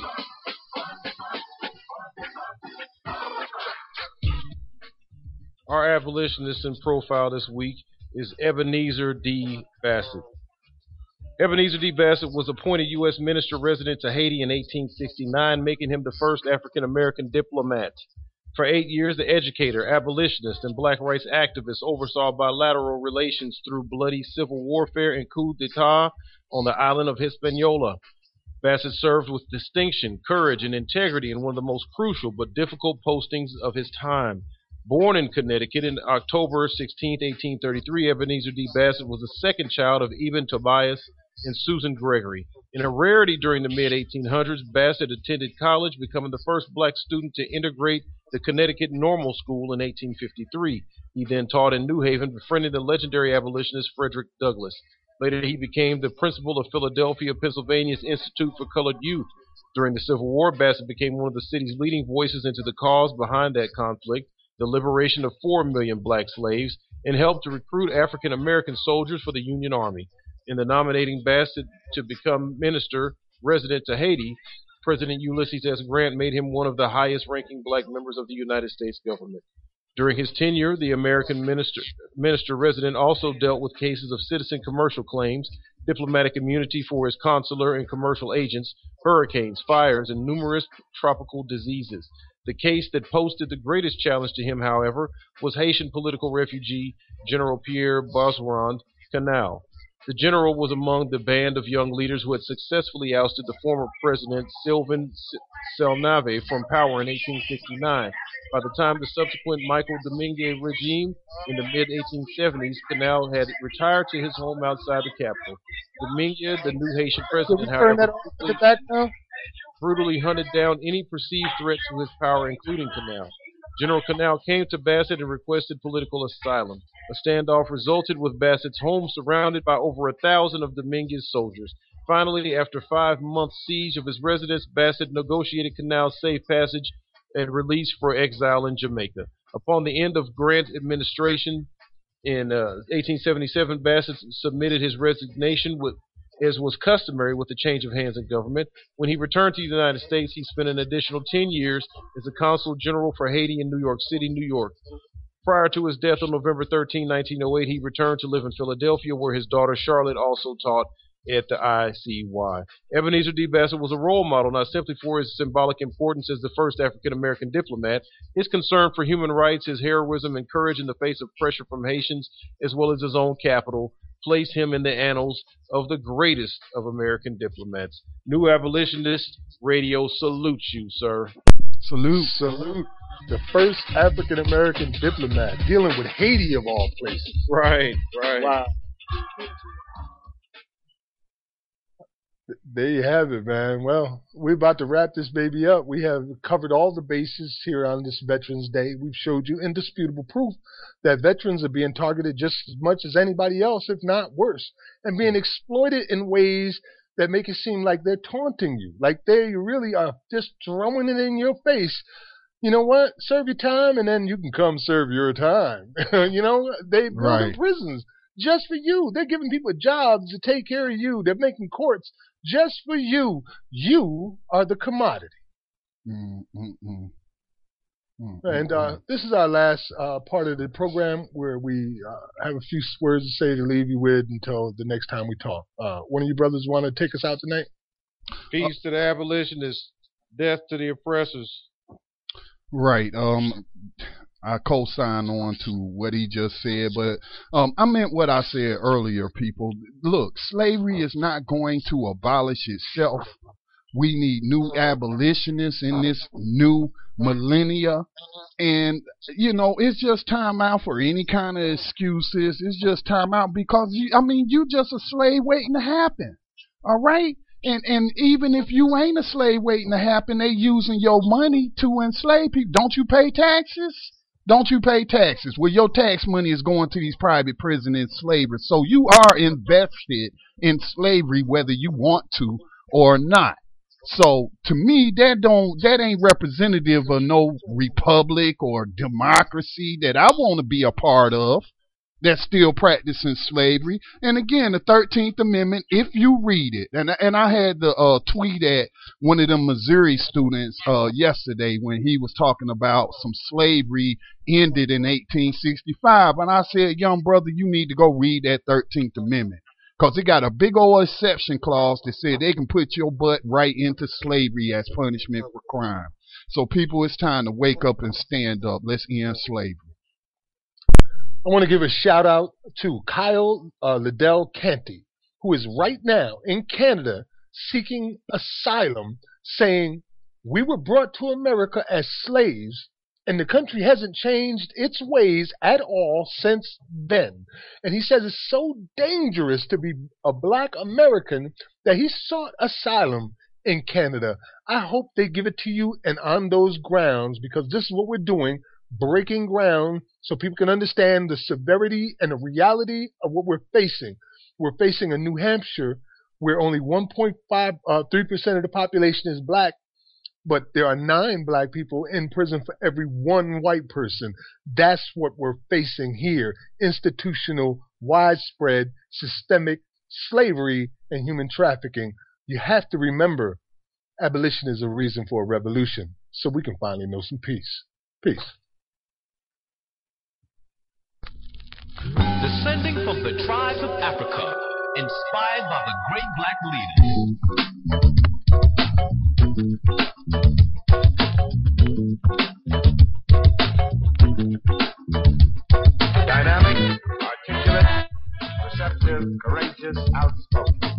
Our abolitionist in profile this week is Ebenezer D. Bassett. Ebenezer D. Bassett was appointed U.S. Minister resident to Haiti in 1869, making him the first African American diplomat. For eight years, the educator, abolitionist, and black rights activist oversaw bilateral relations through bloody civil warfare and coup d'etat on the island of Hispaniola. Bassett served with distinction, courage, and integrity in one of the most crucial but difficult postings of his time. Born in Connecticut in October 16, 1833, Ebenezer D. Bassett was the second child of Eben Tobias and Susan Gregory. In a rarity during the mid 1800s, Bassett attended college, becoming the first black student to integrate the Connecticut Normal School in 1853. He then taught in New Haven, befriending the legendary abolitionist Frederick Douglass. Later, he became the principal of Philadelphia, Pennsylvania's Institute for Colored Youth. During the Civil War, Bassett became one of the city's leading voices into the cause behind that conflict the liberation of 4 million black slaves, and helped to recruit African American soldiers for the Union Army. In the nominating Bassett to become minister resident to Haiti, President Ulysses S. Grant made him one of the highest ranking black members of the United States government. During his tenure, the American minister, minister resident also dealt with cases of citizen commercial claims, diplomatic immunity for his consular and commercial agents, hurricanes, fires, and numerous tropical diseases. The case that posed the greatest challenge to him, however, was Haitian political refugee General Pierre Boisrond Canal. The general was among the band of young leaders who had successfully ousted the former president Sylvain Salnave from power in 1869. By the time the subsequent Michael Domingue regime in the mid 1870s, Canal had retired to his home outside the capital. Domingue, the new Haitian president, however, brutally hunted down any perceived threat to his power, including Canal. General Canal came to Bassett and requested political asylum. A standoff resulted with Bassett's home surrounded by over a thousand of Domingue's soldiers. Finally, after five months' siege of his residence, Bassett negotiated Canal's safe passage and release for exile in Jamaica. Upon the end of Grant administration in uh, 1877, Bassett submitted his resignation with as was customary with the change of hands in government. When he returned to the United States, he spent an additional 10 years as the consul general for Haiti in New York City, New York. Prior to his death on November 13, 1908, he returned to live in Philadelphia, where his daughter Charlotte also taught at the ICY. Ebenezer D. Bassett was a role model not simply for his symbolic importance as the first African American diplomat, his concern for human rights, his heroism and courage in the face of pressure from Haitians, as well as his own capital, place him in the annals of the greatest of American diplomats. New Abolitionist Radio salutes you, sir. Salute, salute. The first African American diplomat dealing with Haiti of all places. Right, right. Wow. There you have it, man. Well, we're about to wrap this baby up. We have covered all the bases here on this Veterans Day. We've showed you indisputable proof that veterans are being targeted just as much as anybody else, if not worse, and being exploited in ways that make it seem like they're taunting you, like they really are just throwing it in your face. You know what? Serve your time, and then you can come serve your time. you know, they build Right. prisons just for you. They're giving people jobs to take care of you. They're making courts just for you. You are the commodity. Mm, mm, mm. And uh, this is our last uh, part of the program where we uh, have a few words to say to leave you with until the next time we talk. Uh, one of you brothers want to take us out tonight? Peace to the abolitionists, death to the oppressors. Right. Um, I co-sign on to what he just said, but um, I meant what I said earlier. People, look, slavery is not going to abolish itself. We need new abolitionists in this new millennia, and you know, it's just time out for any kind of excuses. It's just time out because you, I mean, you just a slave waiting to happen. All right? And and even if you ain't a slave waiting to happen, they using your money to enslave people. Don't you pay taxes? Don't you pay taxes? Well, your tax money is going to these private prison enslavers. So you are invested in slavery whether you want to or not. So to me, that don't that ain't representative of no republic or democracy that I want to be a part of that's still practicing slavery. And again, the Thirteenth Amendment, if you read it, and and I had the uh, tweet at one of the Missouri students uh, yesterday when he was talking about some slavery ended in 1865, and I said, young brother, you need to go read that Thirteenth Amendment. Cause it got a big old exception clause that said they can put your butt right into slavery as punishment for crime. So people, it's time to wake up and stand up. Let's end slavery. I want to give a shout out to Kyle uh, Lydell Canty, who is right now in Canada seeking asylum, saying, We were brought to America as slaves, and the country hasn't changed its ways at all since then. And he says it's so dangerous to be a black American that he sought asylum in Canada. I hope they give it to you and on those grounds because this is what we're doing breaking ground so people can understand the severity and the reality of what we're facing. We're facing a New Hampshire where only 1.5, uh, 3% of the population is black, but there are nine black people in prison for every one white person. That's what we're facing here institutional, widespread, systemic slavery and human trafficking. You have to remember abolition is a reason for a revolution so we can finally know some peace. Peace. descending from the tribes of Africa, inspired by the great black leaders. Dynamic, articulate, perceptive, courageous, outspoken.